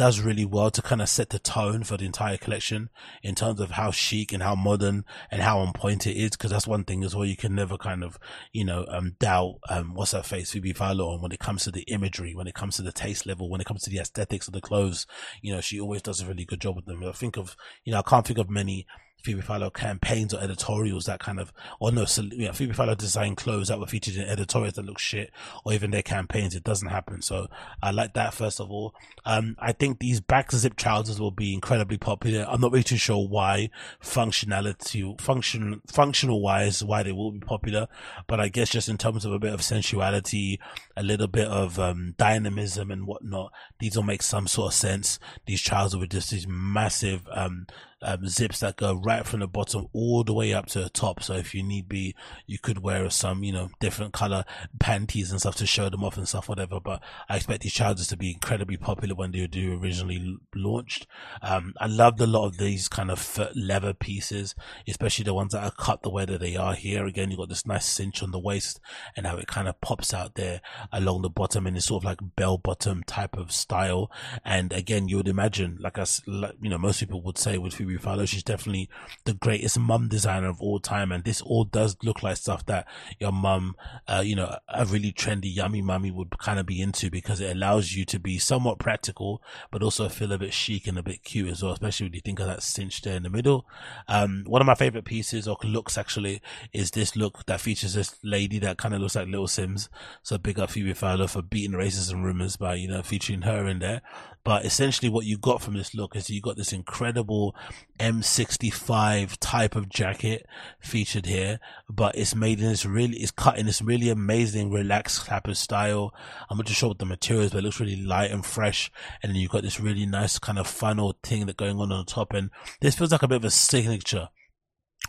A: does really well to kind of set the tone for the entire collection in terms of how chic and how modern and how on point it is. Cause that's one thing as well. You can never kind of, you know, um, doubt, um, what's her face, Phoebe Philo on when it comes to the imagery, when it comes to the taste level, when it comes to the aesthetics of the clothes. You know, she always does a really good job with them. I think of, you know, I can't think of many Phoebe Philo campaigns or editorials that kind of, or no, so, yeah, Phoebe Philo design clothes that were featured in editorials that look shit, or even their campaigns. It doesn't happen. So I like that first of all. Um, I think these back zip trousers will be incredibly popular. I'm not really too sure why functionality, function, functional wise, why they will be popular, but I guess just in terms of a bit of sensuality, a little bit of, um, dynamism and whatnot, these will make some sort of sense. These trousers with just these massive, um, um, zips that go right from the bottom all the way up to the top. So if you need be, you could wear some, you know, different color panties and stuff to show them off and stuff, whatever. But I expect these trousers to be incredibly popular when they were originally launched. Um, I loved a lot of these kind of leather pieces, especially the ones that are cut the way that they are here. Again, you've got this nice cinch on the waist and how it kind of pops out there along the bottom and it's sort of like bell bottom type of style. And again, you would imagine, like us, you know, most people would say with Phoebe Philo. She's definitely the greatest mum designer of all time. And this all does look like stuff that your mum, uh, you know, a really trendy, yummy mummy would kind of be into because it allows you to be somewhat practical, but also feel a bit chic and a bit cute as well, especially when you think of that cinch there in the middle. Um, one of my favorite pieces or looks actually is this look that features this lady that kind of looks like Little Simz. So big up Phoebe Philo for beating racism rumors by, you know, featuring her in there. But essentially what you got from this look is you got this incredible M65 type of jacket featured here, but it's made in this really, it's cut in this really amazing relaxed type of style. I'm not too sure what the materials, but it looks really light and fresh. And then you've got this really nice kind of funnel thing that going on on the top. And this feels like a bit of a signature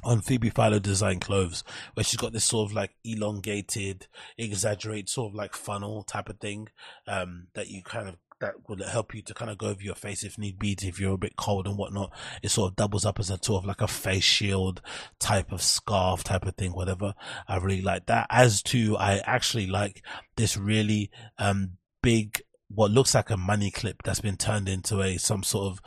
A: on Phoebe Philo design clothes, where she's got this sort of like elongated, exaggerated sort of like funnel type of thing, um, that you kind of that will help you to kind of go over your face if need be, if you're a bit cold and whatnot. It sort of doubles up as a sort of like a face shield type of scarf type of thing, whatever. I really like that. As to, I actually like this really, um, big, what looks like a money clip that's been turned into a, some sort of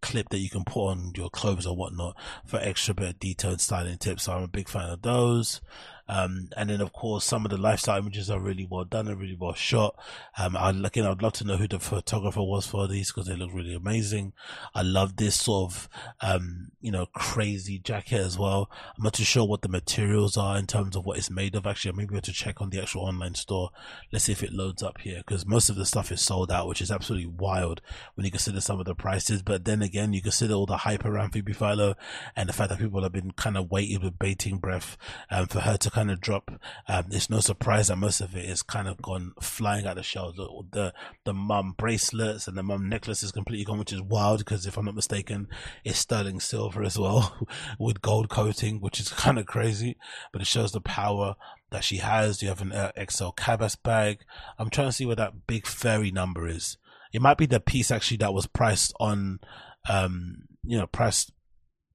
A: clip that you can put on your clothes or whatnot for extra bit of detailed styling tips. So I'm a big fan of those. Um, and then of course some of the lifestyle images are really well done and really well shot. Um, I again, I'd love to know who the photographer was for these because they look really amazing. I love this sort of, um, you know, crazy jacket as well. I'm not too sure what the materials are in terms of what it's made of. Actually, I maybe we have to check on the actual online store. Let's see if it loads up here because most of the stuff is sold out, which is absolutely wild when you consider some of the prices. But then again, you consider all the hype around Phoebe Philo and the fact that people have been kind of waiting with bating breath um, for her to kind of drop. Um, it's no surprise that most of it is kind of gone flying out the shelves. The, the, the mum bracelets and the mum necklace is completely gone, which is wild because if I'm not mistaken, it's sterling silver as well *laughs* with gold coating, which is kind of crazy, but it shows the power that she has. You have an uh, XL Cabas bag. I'm trying to see where that big fairy number is. It might be the piece actually that was priced on, um, you know, priced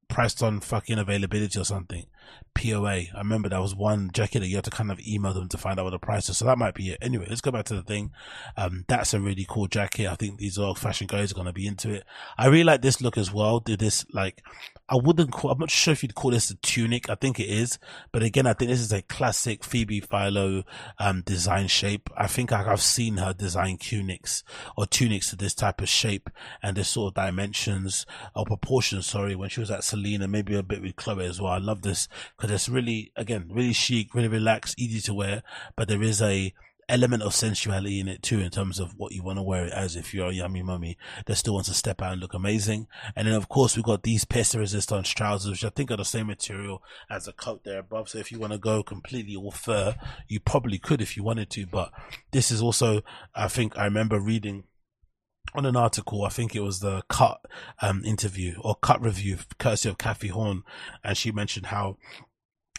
A: priced on fucking availability or something. POA. I remember that was one jacket that you had to kind of email them to find out what the price is. So that might be it. Anyway, let's go back to the thing. Um, that's a really cool jacket. I think these old fashion guys are going to be into it. I really like this look as well. Did this like, I wouldn't call, I'm not sure if you'd call this a tunic. I think it is. But again, I think this is a classic Phoebe Philo, um, design shape. I think I've seen her design tunics or tunics to this type of shape and this sort of dimensions or proportions, sorry, when she was at Céline, maybe a bit with Chloe as well. I love this because it's really, again, really chic, really relaxed, easy to wear, but there is a element of sensuality in it too, in terms of what you want to wear it as if you're a yummy mummy that still wants to step out and look amazing. And then of course we've got these pesta resistance trousers, which I think are the same material as the coat there above. So if you want to go completely all fur, you probably could if you wanted to, but this is also, I think I remember reading on an article, I think it was the cut um, interview or cut review, courtesy of Cathy Horyn, and she mentioned how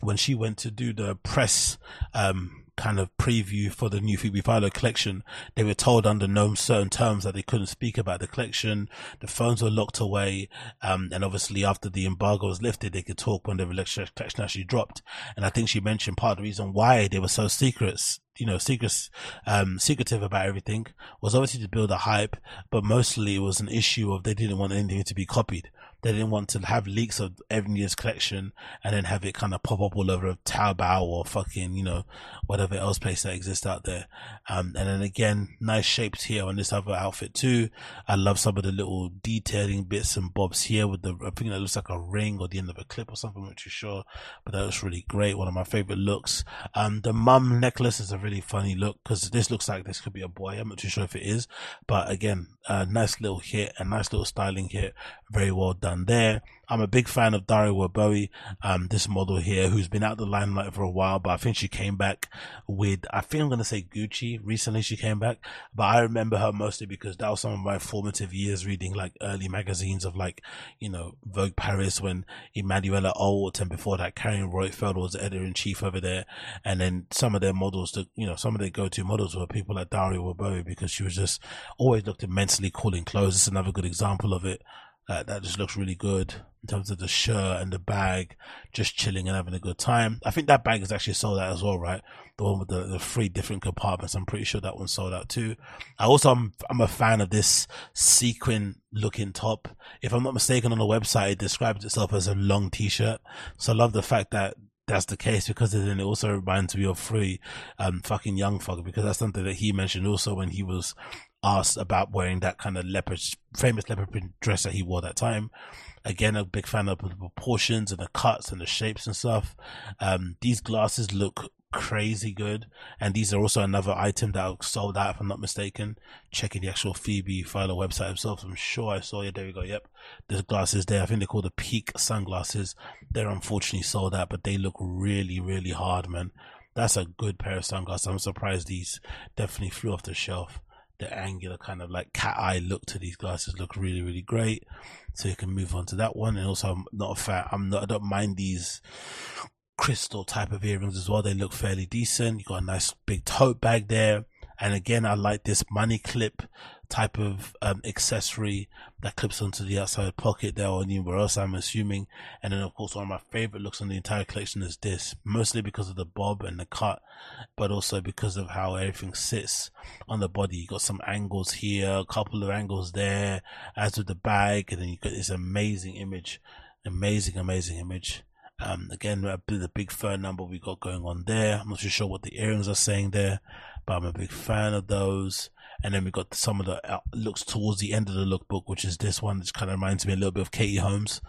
A: when she went to do the press um, kind of preview for the new Phoebe Philo collection, they were told under no certain terms that they couldn't speak about the collection. The phones were locked away. Um, and obviously after the embargo was lifted, they could talk when the collection actually dropped. And I think she mentioned part of the reason why they were so secrets you know, secret, um, secretive about everything was obviously to build a hype, but mostly it was an issue of they didn't want anything to be copied. They didn't want to have leaks of every year's collection and then have it kind of pop up all over Taobao or fucking, you know, whatever else place that exists out there. Um, and then again, nice shapes here on this other outfit too. I love some of the little detailing bits and bobs here with the, I think that looks like a ring or the end of a clip or something, I'm not too sure, but that looks really great. One of my favorite looks. Um, the mum necklace is a really funny look because this looks like this could be a boy. I'm not too sure if it is, but again, a nice little hit, a nice little styling hit. Very well done there. I'm a big fan of Daria Werbowy, um, this model here, who's been out the limelight for a while, but I think she came back with, I think I'm going to say Gucci. Recently she came back, but I remember her mostly because that was some of my formative years reading like early magazines of like, you know, Vogue Paris when Emmanuelle Alt and before that Carine Roitfeld was editor in chief over there. And then some of their models, to, you know, some of their go-to models were people like Daria Werbowy because she was just always looked immensely cool in clothes. It's another good example of it. Uh, that just looks really good in terms of the shirt and the bag, just chilling and having a good time. I think that bag is actually sold out as well, right? The one with the, the three different compartments. I'm pretty sure that one sold out too. I also, I'm, I'm a fan of this sequin looking top. If I'm not mistaken on the website, it describes itself as a long t-shirt. So I love the fact that that's the case because then it also reminds me of free um fucking Young Thug because that's something that he mentioned also when he was asked about wearing that kind of leopard, famous leopard print dress that he wore that time. Again, a big fan of the proportions and the cuts and the shapes and stuff. Um, these glasses look crazy good. And these are also another item that sold out, if I'm not mistaken. Checking the actual Phoebe Philo website himself. I'm sure I saw it. There we go. Yep. There's glasses there. I think they're called the Peak sunglasses. They're unfortunately sold out, but they look really, really hard, man. That's a good pair of sunglasses. I'm surprised these definitely flew off the shelf the angular kind of like cat eye look to these glasses look really really great. So you can move on to that one. And also i'm not a fan i'm not i don't mind these crystal type of earrings as well. They look fairly decent. You got a nice big tote bag there. And again i like this money clip type of um, accessory that clips onto the outside pocket there or anywhere else, I'm assuming. And then, of course, one of my favorite looks on the entire collection is this, mostly because of the bob and the cut, but also because of how everything sits on the body. You got some angles here, a couple of angles there, as with the bag, and then you got this amazing image, amazing, amazing image. Um, again, the big fur number we got going on there. I'm not too sure what the earrings are saying there, but I'm a big fan of those. And then we got some of the uh, looks towards the end of the lookbook, which is this one, which kind of reminds me a little bit of Katie Holmes.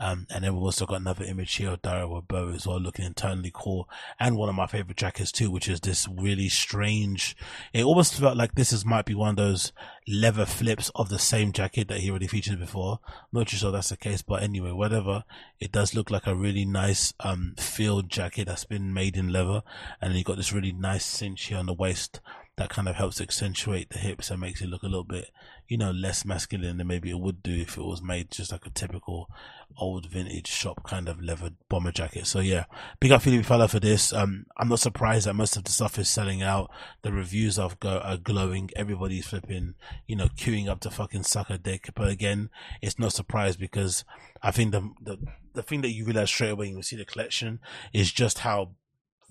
A: Um, and then we've also got another image here of Dara Bow as well, looking internally cool. And one of my favorite jackets too, which is this really strange. It almost felt like this is might be one of those leather flips of the same jacket that he already featured before. not too sure that's the case, but anyway, whatever. It does look like a really nice um field jacket that's been made in leather, and then you got this really nice cinch here on the waist that kind of helps accentuate the hips and makes it look a little bit, you know, less masculine than maybe it would do if it was made just like a typical old vintage shop kind of leather bomber jacket. So yeah, big up Phoebe Philo for this. Um, I'm not surprised that most of the stuff is selling out. The reviews are, go- are glowing. Everybody's flipping, you know, queuing up to fucking suck a dick. But again, it's no surprise because I think the, the, the thing that you realize straight away when you see the collection is just how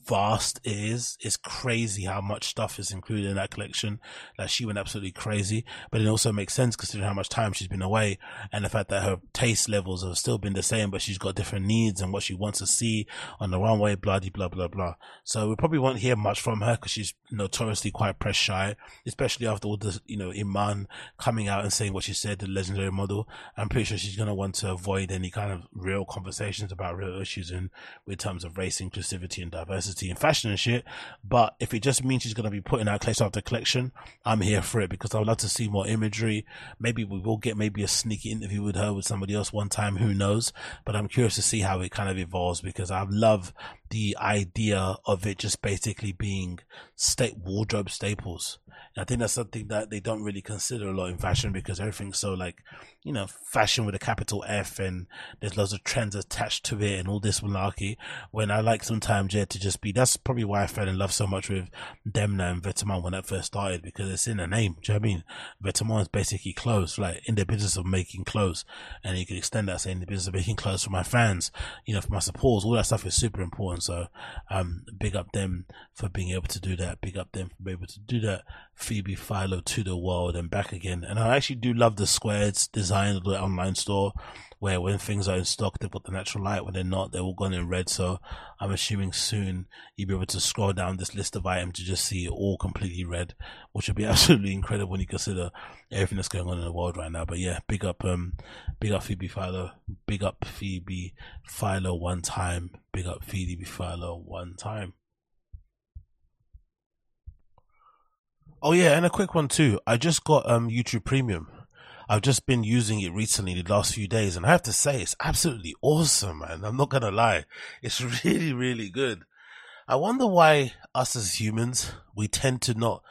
A: vast it is. It's crazy how much stuff is included in that collection. Like she went absolutely crazy, but it also makes sense considering how much time she's been away and the fact that her taste levels have still been the same, but she's got different needs and what she wants to see on the runway, blah, blah, blah, blah. So we probably won't hear much from her because she's notoriously quite press shy, especially after all the, you know, Iman coming out and saying what she said, the legendary model. I'm pretty sure she's going to want to avoid any kind of real conversations about real issues in, in terms of race, inclusivity and diversity diversity in fashion and shit. But if it just means she's going to be putting out collection after collection, I'm here for it because I would love to see more imagery. Maybe we will get maybe a sneaky interview with her with somebody else one time. Who knows? But I'm curious to see how it kind of evolves because I love the idea of it just basically being state wardrobe staples. I think that's something that they don't really consider a lot in fashion because everything's so like, you know, fashion with a capital F and there's lots of trends attached to it and all this malarkey. When I like sometimes yeah to just be, that's probably why I fell in love so much with Demna and Vetements when that first started because it's in the name. Do you know I mean? Vetements basically clothes, like in the business of making clothes. And you can extend that saying the business of making clothes for my fans, you know, for my supporters, all that stuff is super important. So, um, big up them for being able to do that. Big up them for being able to do that. Phoebe Philo to the world and back again. And I actually do love the squares design of the online store where when things are in stock, they put the natural light. When they're not, they're all gone in red. So I'm assuming soon you'll be able to scroll down this list of items to just see it all completely red, which would be *laughs* absolutely incredible when you consider everything that's going on in the world right now. But yeah, big up, um, big up Phoebe Philo, big up Phoebe Philo one time, big up Phoebe Philo one time. Oh yeah, and a quick one too. I just got um YouTube Premium. I've just been using it recently the last few days, and I have to say it's absolutely awesome, man. I'm not gonna lie, it's *laughs* really, really good. I wonder why us as humans we tend to not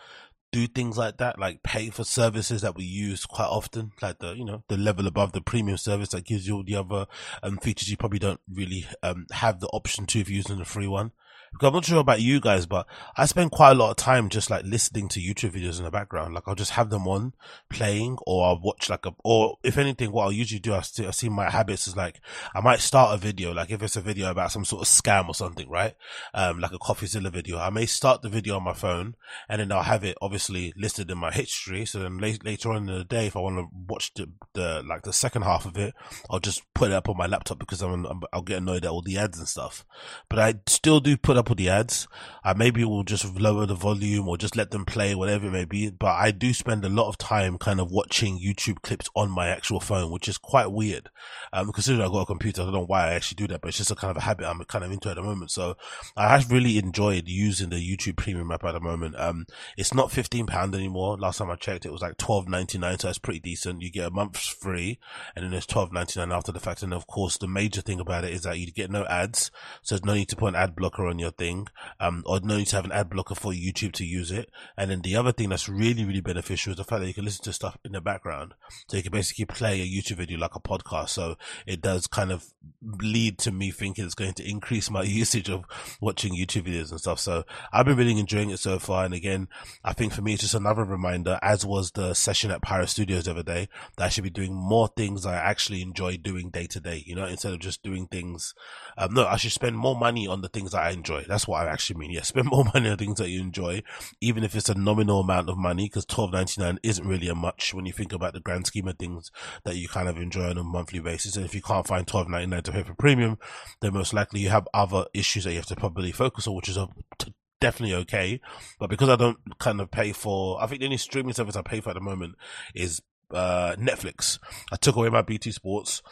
A: do things like that, like pay for services that we use quite often, like the you know the level above the premium service that gives you all the other um, features you probably don't really um, have the option to if you're using the free one. Because I'm not sure about you guys, but I spend quite a lot of time just like listening to YouTube videos in the background. Like I'll just have them on playing or I'll watch like a, or if anything, what I'll usually do, I see, I see my habits is like, I might start a video, like if it's a video about some sort of scam or something, right? Um, like a CoffeeZilla video. I may start the video on my phone and then I'll have it obviously listed in my history. So then late, later on in the day, if I want to watch the, the, like the second half of it, I'll just put it up on my laptop because I'm, I'm I'll get annoyed at all the ads and stuff. But I still do put up with the ads. I maybe will just lower the volume or just let them play, whatever it may be. But I do spend a lot of time kind of watching YouTube clips on my actual phone, which is quite weird. Um, considering I've got a computer, I don't know why I actually do that, but it's just a kind of a habit I'm kind of into at the moment. So I have really enjoyed using the YouTube Premium app at the moment. Um, it's not fifteen pound anymore. Last time I checked, it was like twelve ninety nine, so that's pretty decent. You get a month free, and then ninety nine after the fact. And of course, the major thing about it is that you get no ads, so there's no need to put an ad blocker on your thing, um, or need to have an ad blocker for YouTube to use it. And then the other thing that's really, really beneficial is the fact that you can listen to stuff in the background. So you can basically play a YouTube video like a podcast. So it does kind of lead to me thinking it's going to increase my *laughs* usage of watching YouTube videos and stuff. So I've been really enjoying it so far. And again, I think for me, it's just another reminder, as was the session at Pyro Studios the other day, that I should be doing more things I actually enjoy doing day to day, you know, instead of just doing things. Um, no, I should spend more money on the things that I enjoy. That's what I actually mean. Yeah, *laughs* spend more money on things that you enjoy, even if it's a nominal amount of money, because twelve ninety nine isn't really a much when you think about the grand scheme of things that you kind of enjoy on a monthly basis. And if you can't find twelve ninety nine to pay for premium, then most likely you have other issues that you have to probably focus on, which is a t- definitely okay. But because I don't kind of pay for, I think the only streaming service I pay for at the moment is uh, Netflix. I took away my BT Sports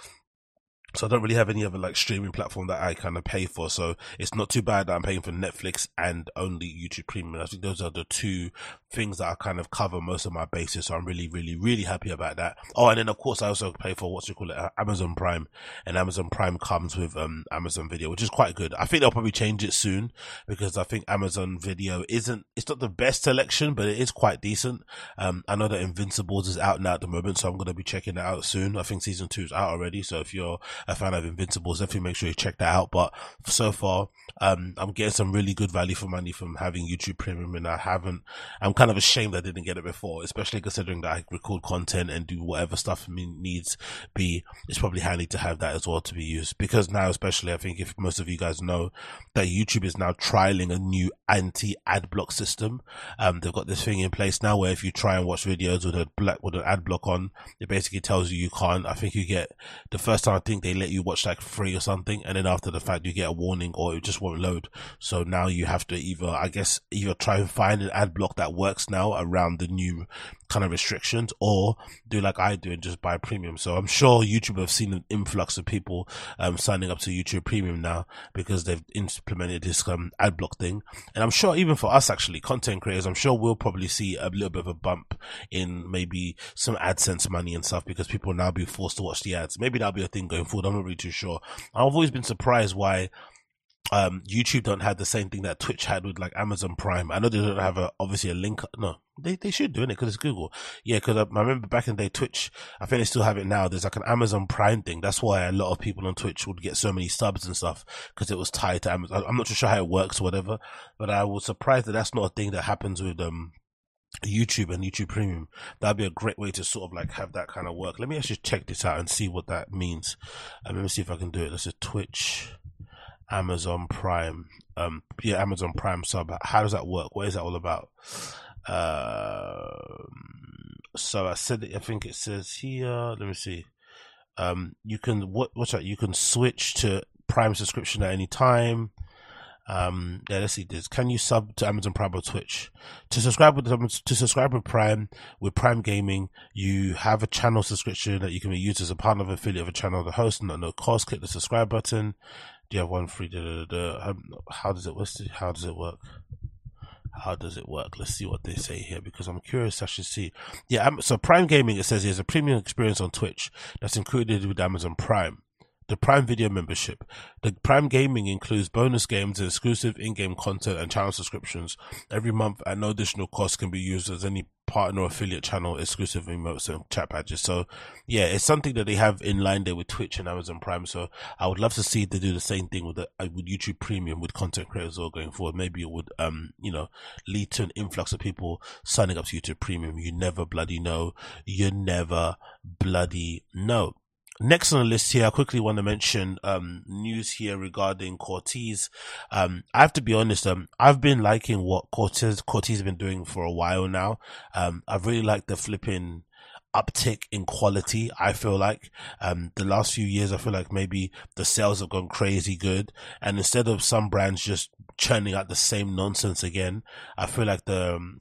A: so I don't really have any other like streaming platform that I kind of pay for. So it's not too bad that I'm paying for Netflix and only YouTube Premium. I think those are the two things that I kind of cover most of my bases. So I'm really, really, really happy about that. Oh, and then of course I also pay for what's you call it, uh, Amazon Prime, and Amazon Prime comes with um Amazon Video, which is quite good. I think they'll probably change it soon because I think Amazon Video isn't. It's not the best selection, but it is quite decent. Um, I know that Invincibles is out now at the moment, so I'm going to be checking it out soon. I think season two is out already. So if you're a fan of Invincibles, definitely make sure you check that out. But so far, um, I'm getting some really good value for money from having YouTube Premium, and I haven't. I'm kind of ashamed I didn't get it before, especially considering that I record content and do whatever stuff needs be. It's probably handy to have that as well to be used because now, especially, I think if most of you guys know that YouTube is now trialing a new anti ad block system. Um, they've got this thing in place now where if you try and watch videos with a black with an ad block on, it basically tells you you can't. I think you get the first time I think they let you watch like free or something, and then after the fact you get a warning or it just won't load. So now you have to either, I guess, either try and find an ad block that works now around the new kind of restrictions, or do like I do and just buy premium. So I'm sure YouTube have seen an influx of people um, signing up to YouTube Premium now because they've implemented this um, ad block thing, and I'm sure even for us actually content creators, I'm sure we'll probably see a little bit of a bump in maybe some AdSense money and stuff because people now be forced to watch the ads. Maybe that'll be a thing going forward. I'm not really too sure. I've always been surprised why um, YouTube don't have the same thing that Twitch had with like Amazon Prime. I know they don't have a, obviously a link. No, they, they should do it because it's Google. Yeah, because I, I, remember back in the day, Twitch, I think they still have it now. There's like an Amazon Prime thing. That's why a lot of people on Twitch would get so many subs and stuff because it was tied to Amazon. I'm not too sure how it works or whatever, but I was surprised that that's not a thing that happens with, um, YouTube and YouTube Premium. That'd be a great way to sort of like have that kind of work. Let me actually check this out and see what that means. Um, let me see if I can do it. This is Twitch. Amazon Prime. Um, yeah, Amazon Prime sub. How does that work? What is that all about? Uh, so I said, I think it says here. Let me see. Um, you can what what's that? You can switch to Prime subscription at any time. Um, yeah, let's see this. Can you sub to Amazon Prime or Twitch? To subscribe with um, to subscribe with Prime with Prime Gaming, you have a channel subscription that you can be used as a partner of affiliate of a channel, the host, and at no cost. Click the subscribe button do you have one free? Da, da, da, um, how does it? how does it work? How does it work? Let's see what they say here because I'm curious. I should see. Yeah, um, so Prime Gaming it says there's a premium experience on Twitch that's included with Amazon Prime. The Prime Video membership. The Prime Gaming includes bonus games and exclusive in-game content and channel subscriptions every month at no additional cost can be used as any partner affiliate channel exclusive emotes and chat badges. So yeah, it's something that they have in line there with Twitch and Amazon Prime. So I would love to see they do the same thing with the, uh, with YouTube Premium with content creators all going forward. Maybe it would um you know lead to an influx of people signing up to YouTube Premium. You never bloody know. You never bloody know. Next on the list here, I quickly want to mention um, news here regarding Corteiz. Um, I have to be honest, um, I've been liking what Corteiz Corteiz has been doing for a while now. Um, I've really liked the flipping uptick in quality. I feel like um, the last few years, I feel like maybe the sales have gone crazy good, and instead of some brands just churning out the same nonsense again, I feel like the um,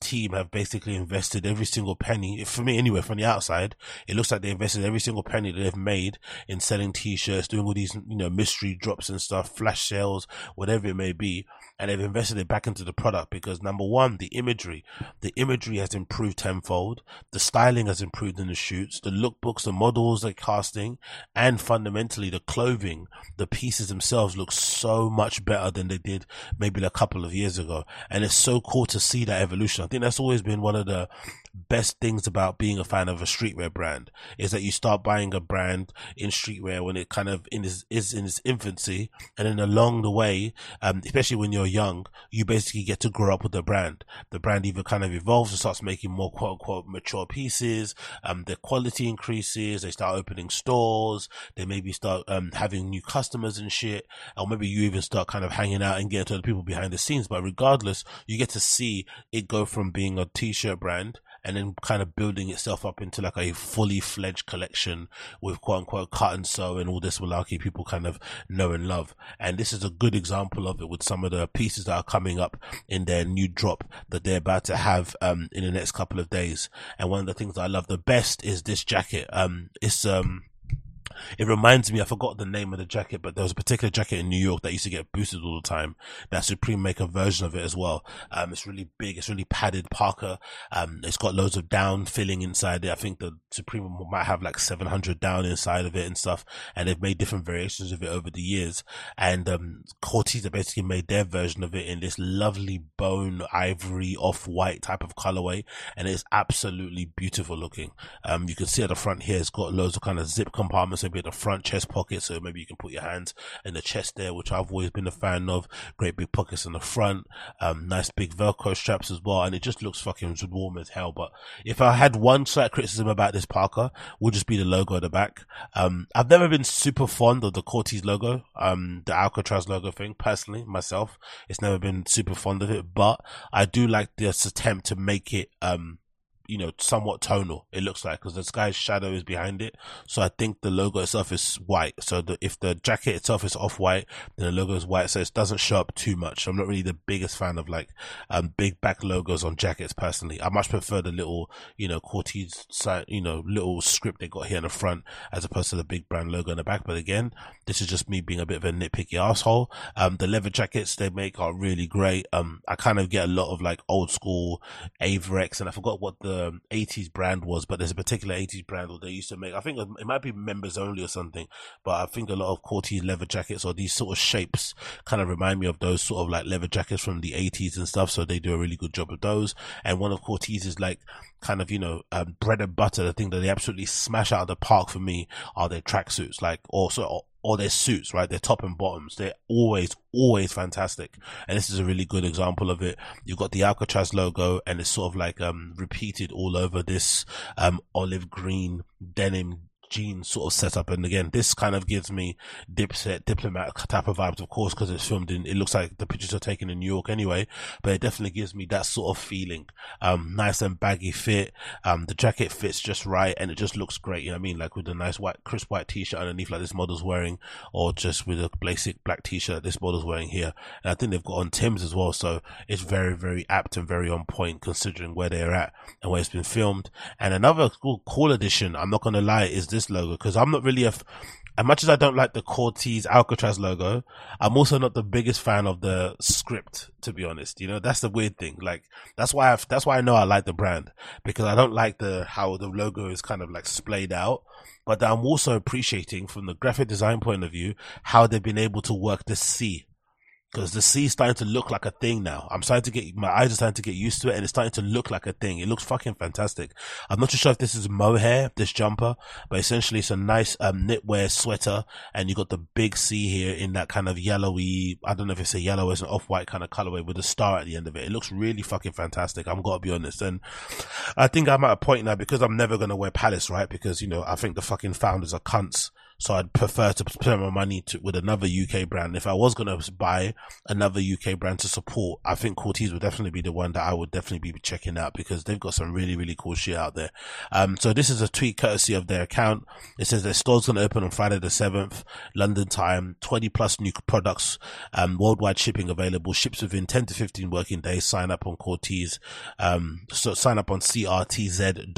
A: team have basically invested every single penny. For me, anyway, from the outside, it looks like they invested every single penny that they've made in selling T-shirts, doing all these you know mystery drops and stuff, flash sales, whatever it may be, and they've invested it back into the product because number one, the imagery, the imagery has improved tenfold, the styling has improved in the shoots, the lookbooks, the models they're casting, and fundamentally the clothing, the pieces themselves look so much better than they did maybe a couple of years ago. And it's so cool to see that evolution. I think that's always been one of the best things about being a fan of a streetwear brand is that you start buying a brand in streetwear when it kind of in its, is in its infancy and then along the way um, especially when you're young you basically get to grow up with the brand. The brand either kind of evolves and starts making more quote unquote mature pieces um, the quality increases they start opening stores they maybe start um, having new customers and shit or maybe you even start kind of hanging out and getting to the people behind the scenes. But regardless you get to see it go from being a t-shirt brand and then kind of building itself up into like a fully fledged collection with quote unquote cut and sew and all this malarkey people kind of know and love. And this is a good example of it with some of the pieces that are coming up in their new drop that they're about to have um, in the next couple of days. And one of the things I love the best is this jacket. Um, it's um it reminds me, I forgot the name of the jacket, but there was a particular jacket in New York that used to get boosted all the time. That Supreme make a version of it as well. Um, it's really big. It's really padded parka. Um, it's got loads of down filling inside it. I think the Supreme might have like 700 down inside of it and stuff. And they've made different variations of it over the years. And, um, Corteiz basically made their version of it in this lovely bone ivory off white type of colorway. And it's absolutely beautiful looking. Um, you can see at the front here, it's got loads of kind of zip compartments at the front chest pocket, so maybe you can put your hands in the chest there, which I've always been a fan of. Great big pockets in the front, um, nice big Velcro straps as well, and it just looks fucking warm as hell. But if I had one slight criticism about this parka, would just be the logo at the back. Um, I've never been super fond of the Corteiz logo, um, the Alcatraz logo thing, personally, myself. It's never been super fond of it, but I do like this attempt to make it, um, you know, somewhat tonal. It looks like because the sky's shadow is behind it. So I think the logo itself is white. So the, if the jacket itself is off white, then the logo is white. So it doesn't show up too much. I'm not really the biggest fan of like, um, big back logos on jackets personally. I much prefer the little, you know, Corteiz side, you know, little script they got here in the front as opposed to the big brand logo in the back. But again, this is just me being a bit of a nitpicky asshole. Um, the leather jackets they make are really great. Um, I kind of get a lot of like old school Avirex and I forgot what the, 80s um, brand was, but there's a particular 80s brand that they used to make. I think it might be members only or something, but I think a lot of Corteiz leather jackets or these sort of shapes kind of remind me of those sort of like leather jackets from the 80s and stuff. So they do a really good job of those. And one of Corteiz's like kind of, you know, um, bread and butter, the thing that they absolutely smash out of the park for me are their tracksuits, like also, or their suits, right? Their top and bottoms. They're always, always fantastic. And this is a really good example of it. You've got the Alcatraz logo and it's sort of like, um, repeated all over this, um, olive green denim jean sort of setup. And again, this kind of gives me Dipset, diplomat type of vibes, of course, because it's filmed in, it looks like the pictures are taken in New York anyway, but it definitely gives me that sort of feeling. Um, nice and baggy fit. Um, the jacket fits just right and it just looks great. You know what I mean? Like with a nice white, crisp white t-shirt underneath like this model's wearing, or just with a basic black t-shirt this model's wearing here. And I think they've got on Tim's as well. So it's very, very apt and very on point considering where they're at and where it's been filmed. And another cool, cool addition, I'm not going to lie, is this this logo because I'm not really a, f- as much as I don't like the Corteiz Alcatraz logo, I'm also not the biggest fan of the script, to be honest. You know, that's the weird thing. Like, that's why I've, that's why I know I like the brand because I don't like the, how the logo is kind of like splayed out. But I'm also appreciating from the graphic design point of view, how they've been able to work the C because the C is starting to look like a thing now. I'm starting to get my eyes are starting to get used to it, and it's starting to look like a thing. It looks fucking fantastic. I'm not too sure if this is mohair, this jumper, but essentially it's a nice um, knitwear sweater, and you got the big C here in that kind of yellowy. I don't know if it's a yellow, it's an off-white kind of colorway with a star at the end of it. It looks really fucking fantastic. I'm gotta be honest, and I think I'm at a point now because I'm never gonna wear Palace, right? Because you know I think the fucking founders are cunts so I'd prefer to spend my money to, with another UK brand. If I was going to buy another UK brand to support, I think Corteiz would definitely be the one that I would definitely be checking out because they've got some really, really cool shit out there. Um, so this is a tweet courtesy of their account. It says their store's going to open on Friday the 7th, London time, 20 plus new products, um, worldwide shipping available, ships within 10 to 15 working days. Sign up on Corteiz, um, so sign up on crtz.xyz,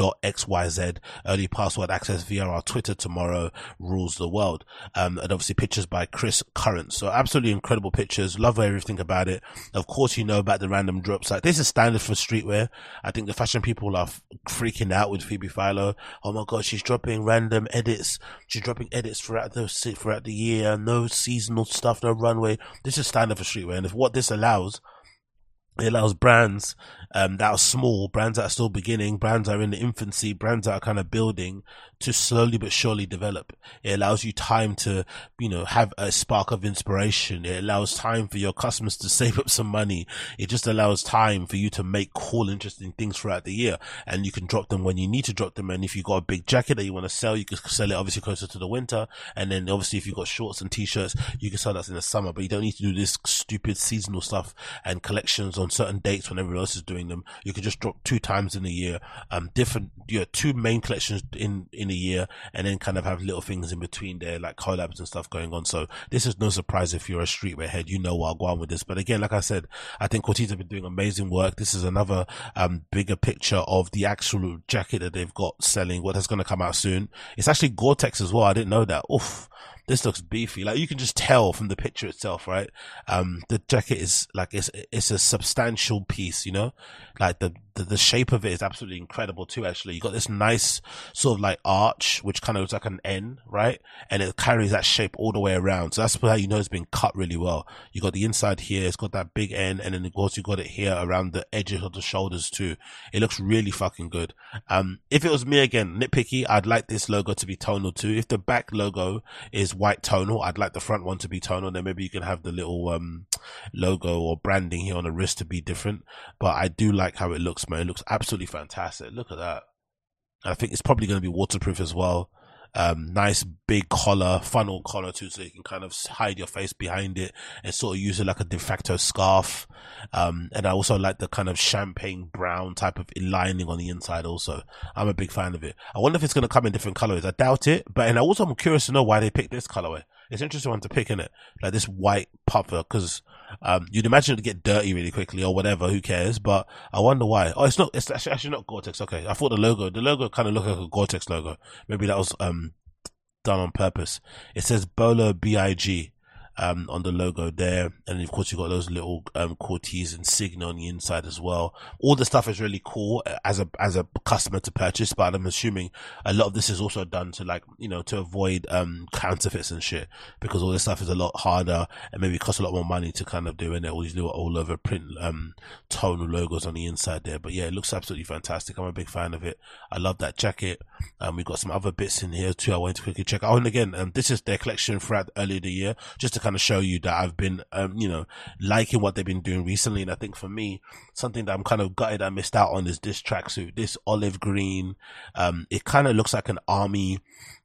A: early password access via our Twitter tomorrow, rules rules the world. Um, and obviously pictures by Chris Current. So absolutely incredible pictures. Love everything about it. Of course, you know about the random drops. Like this is standard for streetwear. I think the fashion people are f- freaking out with Phoebe Philo. Oh my God, she's dropping random edits. She's dropping edits throughout the, throughout the year. No seasonal stuff, no runway. This is standard for streetwear. And if what this allows, it allows brands um, that are small, brands that are still beginning, brands that are in the infancy, brands that are kind of building to slowly but surely develop. It allows you time to, you know, have a spark of inspiration. It allows time for your customers to *laughs* save up some money. It just allows time for you to make cool, interesting things throughout the year. And you can drop them when you need to drop them. And if you've got a big jacket that you want to sell, you can sell it obviously closer to the winter. And then obviously if you've got shorts and t-shirts, you can sell that in the summer, but you don't need to do this stupid seasonal stuff and collections on certain dates when everyone else is doing them. You can just drop two times in a year, um, different, you know, two main collections in, in a year and then kind of have little things in between there, like collabs and stuff going on. So this is no surprise if you're a streetwear head, you know what I'll go on with this. But again, like I said, I think Corteiz have been doing amazing work. This is another, um, bigger picture of the actual jacket that they've got selling, what is going to come out soon. It's actually Gore-Tex as well. I didn't know that. Oof this looks beefy. Like you can just tell from the picture itself, right? Um, the jacket is like, it's, it's a substantial piece, you know, like the, the, the shape of it is absolutely incredible too, actually. You got this nice sort of like arch, which kind of looks like an N, right? And it carries that shape all the way around. So that's how you know it's been cut really well. You got the inside here, it's got that big N, and then of course you got it here around the edges of the shoulders too. It looks really fucking good. Um, if it was me again, nitpicky, I'd like this logo to be tonal too. If the back logo is white tonal. I'd like the front one to be tonal. Then maybe you can have the little um, logo or branding here on the wrist to be different. But I do like how it looks, man. It looks absolutely fantastic. Look at that. I think it's probably going to be waterproof as well um, nice big collar, funnel collar too, so you can kind of hide your face behind it and sort of use it like a de facto scarf. Um, and I also like the kind of champagne brown type of lining on the inside also. I'm a big fan of it. I wonder if it's going to come in different colors. I doubt it, but, and I also I'm curious to know why they picked this colorway. It's interesting one to pick in it, like this white puffer, cause, um, you'd imagine it get dirty really quickly or whatever, who cares? But I wonder why. Oh, it's not, it's actually, actually not Gore-Tex. Okay. I thought the logo, the logo kind of looked like a Gore-Tex logo. Maybe that was, um, done on purpose. It says Bolo B-I-G um, on the logo there. And of course, you've got those little, um, Corteiz insignia on the inside as well. All the stuff is really cool as a, as a customer to purchase, but I'm assuming a lot of this is also done to like, you know, to avoid, um, counterfeits and shit because all this stuff is a lot harder and maybe costs a lot more money to kind of do it. All these little all over print, um, tonal logos on the inside there. But yeah, it looks absolutely fantastic. I'm a big fan of it. I love that jacket. Um, we've got some other bits in here too. I wanted to quickly check out. Oh, and again, um, this is their collection throughout earlier the year, just to kind of show you that I've been, um, you know, liking what they've been doing recently. And I think for me, something that I'm kind of gutted I missed out on is this tracksuit, this olive green. Um, it kind of looks like an army,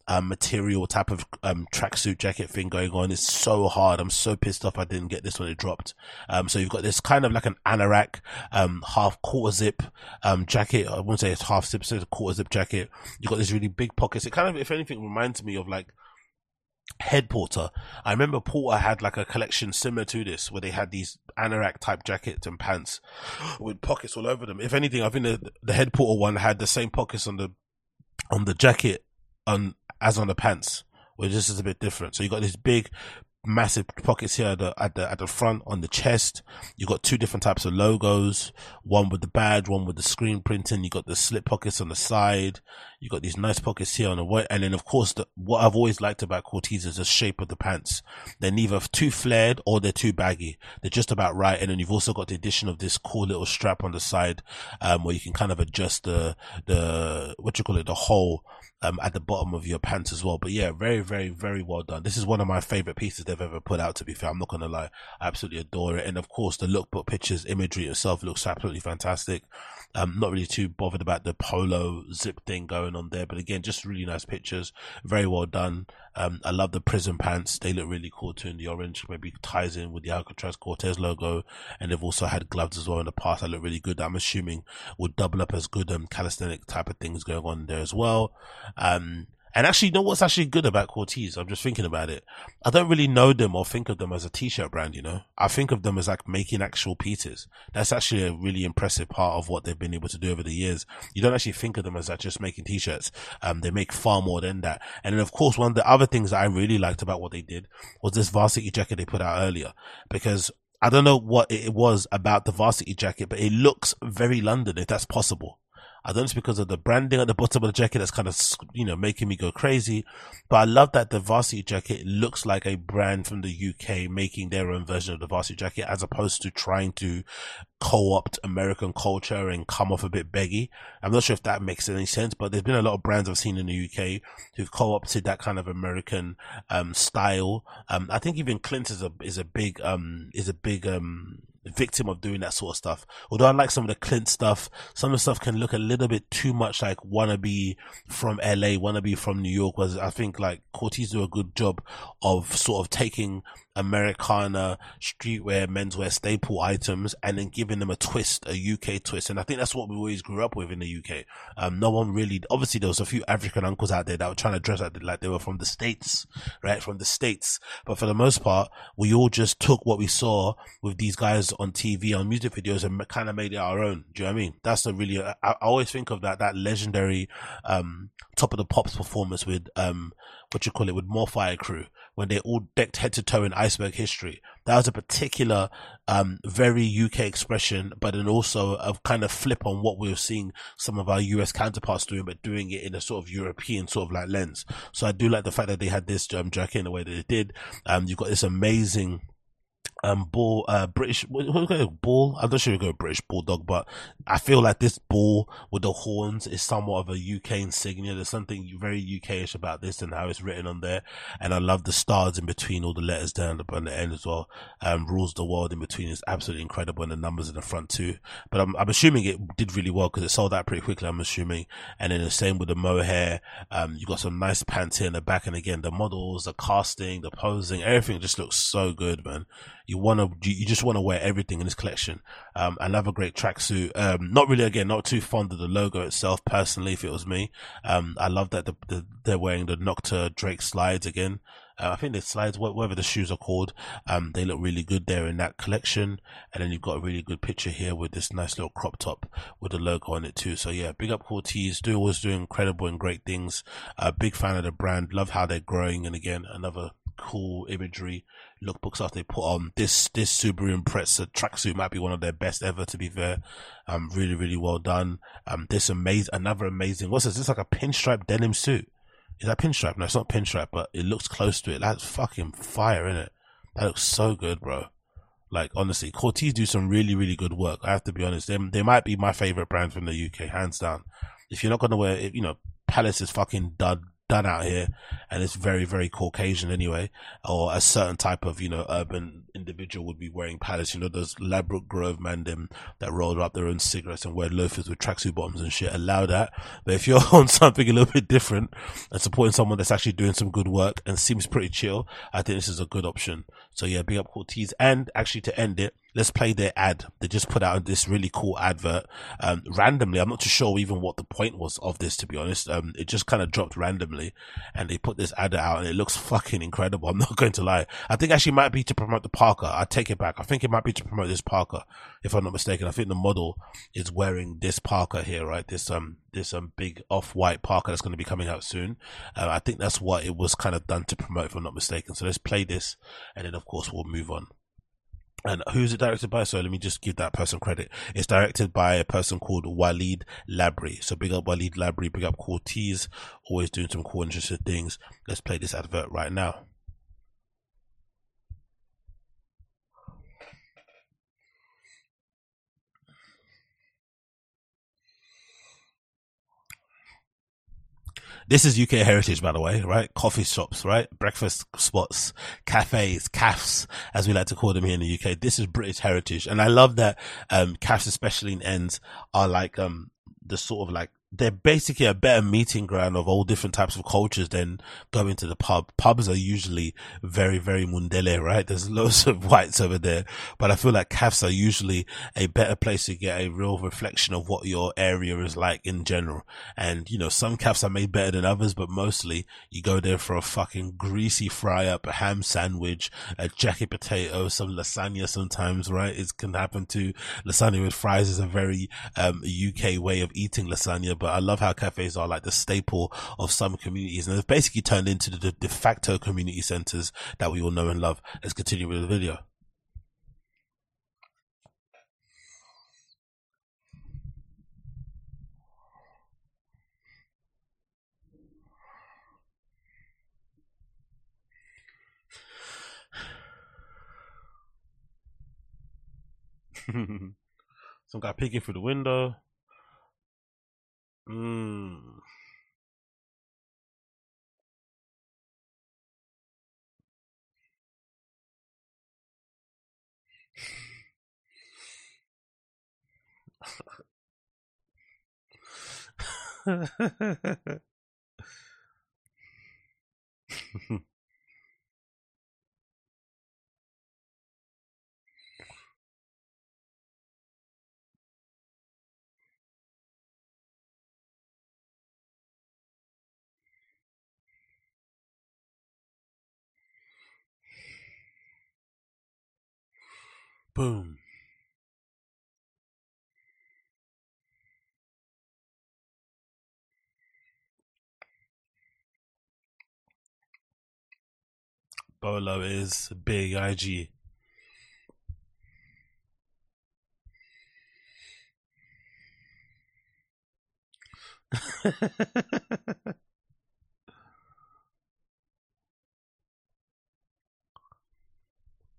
A: um, material type of um, tracksuit jacket thing going on. It's so hard. I'm so pissed off I didn't get this when it dropped. Um, so you've got this kind of like an anorak, um, half quarter zip, um, jacket. I wouldn't say it's half zip, so it's a quarter zip jacket. You've got these really big pockets. It kind of, if anything, reminds me of like Head Porter. I remember Porter had like a collection similar to this where they had these anorak type jackets and pants *gasps* with pockets all over them. If anything, I think the, the Head Porter one had the same pockets on the, on the jacket on, as on the pants, which this is a bit different. So you got these big massive pockets here at the, at the, at the front on the chest. You got two different types of logos, one with the badge, one with the screen printing. You got the slip pockets on the side. You got these nice pockets here on the white. And then of course, the, what I've always liked about Corteiz is the shape of the pants. They're neither too flared or they're too baggy. They're just about right. And then you've also got the addition of this cool little strap on the side, um, where you can kind of adjust the, the, what you call it, the hole um, at the bottom of your pants as well. But yeah, very, very, very well done. This is one of my favorite pieces they've ever put out, to be fair. I'm not to lie. I absolutely adore it. And of course, the lookbook pictures, imagery itself looks absolutely fantastic. I'm not really too bothered about the polo zip thing going on there, but again, just really nice pictures. Very well done. Um, I love the prison pants. They look really cool too in the orange. Maybe ties in with the Alcatraz Corteiz logo. And they've also had gloves as well in the past that look really good. I'm assuming would double up as good, um, calisthenic type of things going on there as well. Um, And actually, you know what's actually good about Corteiz? I'm just thinking about it. I don't really know them or think of them as a t-shirt brand, you know? I think of them as like making actual pieces. That's actually a really impressive part of what they've been able to do over the years. You don't actually think of them as like just making t-shirts. Um, they make far more than that. And then of course, one of the other things I really liked about what they did was this varsity jacket they put out earlier because I don't know what it was about the varsity jacket, but it looks very London if that's possible. I don't know it's because of the branding at the bottom of the jacket that's kind of, you know, making me go crazy. But I love that the varsity jacket looks like a brand from the UK making their own version of the varsity jacket as opposed to trying to co-opt American culture and come off a bit beggy. I'm not sure if that makes any sense, but there's been a lot of brands I've seen in the UK who've co-opted that kind of American, um, style. Um, I think even Clint is a, is a big, um, is a big, um, victim of doing that sort of stuff. Although I like some of the Clint stuff, some of the stuff can look a little bit too much like wannabe from LA, wannabe from New York. Was I think like Corteiz do a good job of sort of taking Americana streetwear, menswear staple items and then giving them a twist, a UK twist. And I think that's what we always grew up with in the UK. Um, no one really, obviously there was a few African uncles out there that were trying to dress like they were from the States, right? From the States. But for the most part, we all just took what we saw with these guys on TV, on music videos and kind of made it our own. Do you know what I mean? That's a really, I, I always think of that, that legendary, um, top of the pops performance with, um, what you call it, with More Fire Crew when they all decked head to toe in iceberg history. That was a particular, um, very UK expression, but then also a kind of flip on what we were seeing some of our US counterparts doing, but doing it in a sort of European sort of like lens. So I do like the fact that they had this um, jacket in the way that they did. Um, you've got this amazing, um, bull, uh, British, bull? I'm not sure we go British bulldog, but I feel like this bull with the horns is somewhat of a UK insignia. There's something very UKish about this and how it's written on there. And I love the stars in between all the letters down on the end as well. Um, rules the world in between is absolutely incredible and the numbers in the front too. But I'm, I'm assuming it did really well because it sold out pretty quickly, I'm assuming. And then the same with the mohair. Um, you got some nice pants here in the back. And again, the models, the casting, the posing, everything just looks so good, man you want to, you just want to wear everything in this collection. Um, another great tracksuit. Um, not really, again, not too fond of the logo itself personally, if it was me. Um, I love that the, the, they're wearing the Nocta Drake slides again. Uh, I think the slides, whatever the shoes are called, um, they look really good there in that collection. And then you've got a really good picture here with this nice little crop top with the logo on it too. So yeah, big up Corteiz. Do always do incredible and great things. A uh, big fan of the brand. Love how they're growing. And again, another cool imagery lookbooks after they put on. This this Subaru Impreza tracksuit might be one of their best ever to be fair. Um really really well done. Um this amazing another amazing what's this? This like a pinstripe denim suit. Is that pinstripe? No it's not pinstripe but it looks close to it. That's fucking fire in it that looks so good bro. Like honestly Corteiz do some really really good work I have to be honest. They, they might be my favorite brand from the UK hands down. If you're not gonna wear it, you know Palace is fucking dud done out here and it's very very caucasian anyway or a certain type of you know urban individual would be wearing palace you know those ladbroke grove man them that rolled up their own cigarettes and wear loafers with tracksuit bottoms and shit allow that. But if you're *laughs* on something a little bit different and supporting someone that's actually doing some good work and seems pretty chill i think this is a good option so yeah big up Corteiz and actually to end it let's play their ad. They just put out this really cool advert, um, randomly. I'm not too sure even what the point was of this, to be honest. Um, it just kind of dropped randomly and they put this ad out and it looks fucking incredible. *laughs* I'm not going to lie. I think actually might be to promote the parka. I take it back. I think it might be to promote this parka, if I'm not mistaken. I think the model is wearing this parka here, right? This, um, this, um, big off-white parka that's going to be coming out soon. Uh, I think that's what it was kind of done to promote, if I'm not mistaken. So let's play this and then of course we'll move on. And who's it directed by? So let me just give that person credit. It's directed by a person called Walid Labri. So big up Walid Labri, big up Corteiz, always doing some cool, interesting things. Let's play this advert right now. This is UK heritage, by the way, right? Coffee shops, right? Breakfast spots, cafes, cafs, as we like to call them here in the UK. This is British heritage. And I love that, um, cafs, especially in ends, are like, um, the sort of like they're basically a better meeting ground of all different types of cultures than going to the pub. Pubs are usually very, very mundele, right? There's loads of *laughs* whites over there, but I feel like cafes are usually a better place to get a real reflection of what your area is like in general. And, you know, some cafes are made better than others, but mostly you go there for a fucking greasy fry up, a ham sandwich, a jacket potato, some lasagna sometimes, right? It can happen to lasagna with fries is a very, um, UK way of eating lasagna, but I love how cafes are like the staple of some communities and they've basically turned into the de facto community centers that we all know and love. Let's continue with the video. *laughs* Some guy peeking through the window. うーん。*laughs* Boom. Bolo is big IG. *laughs*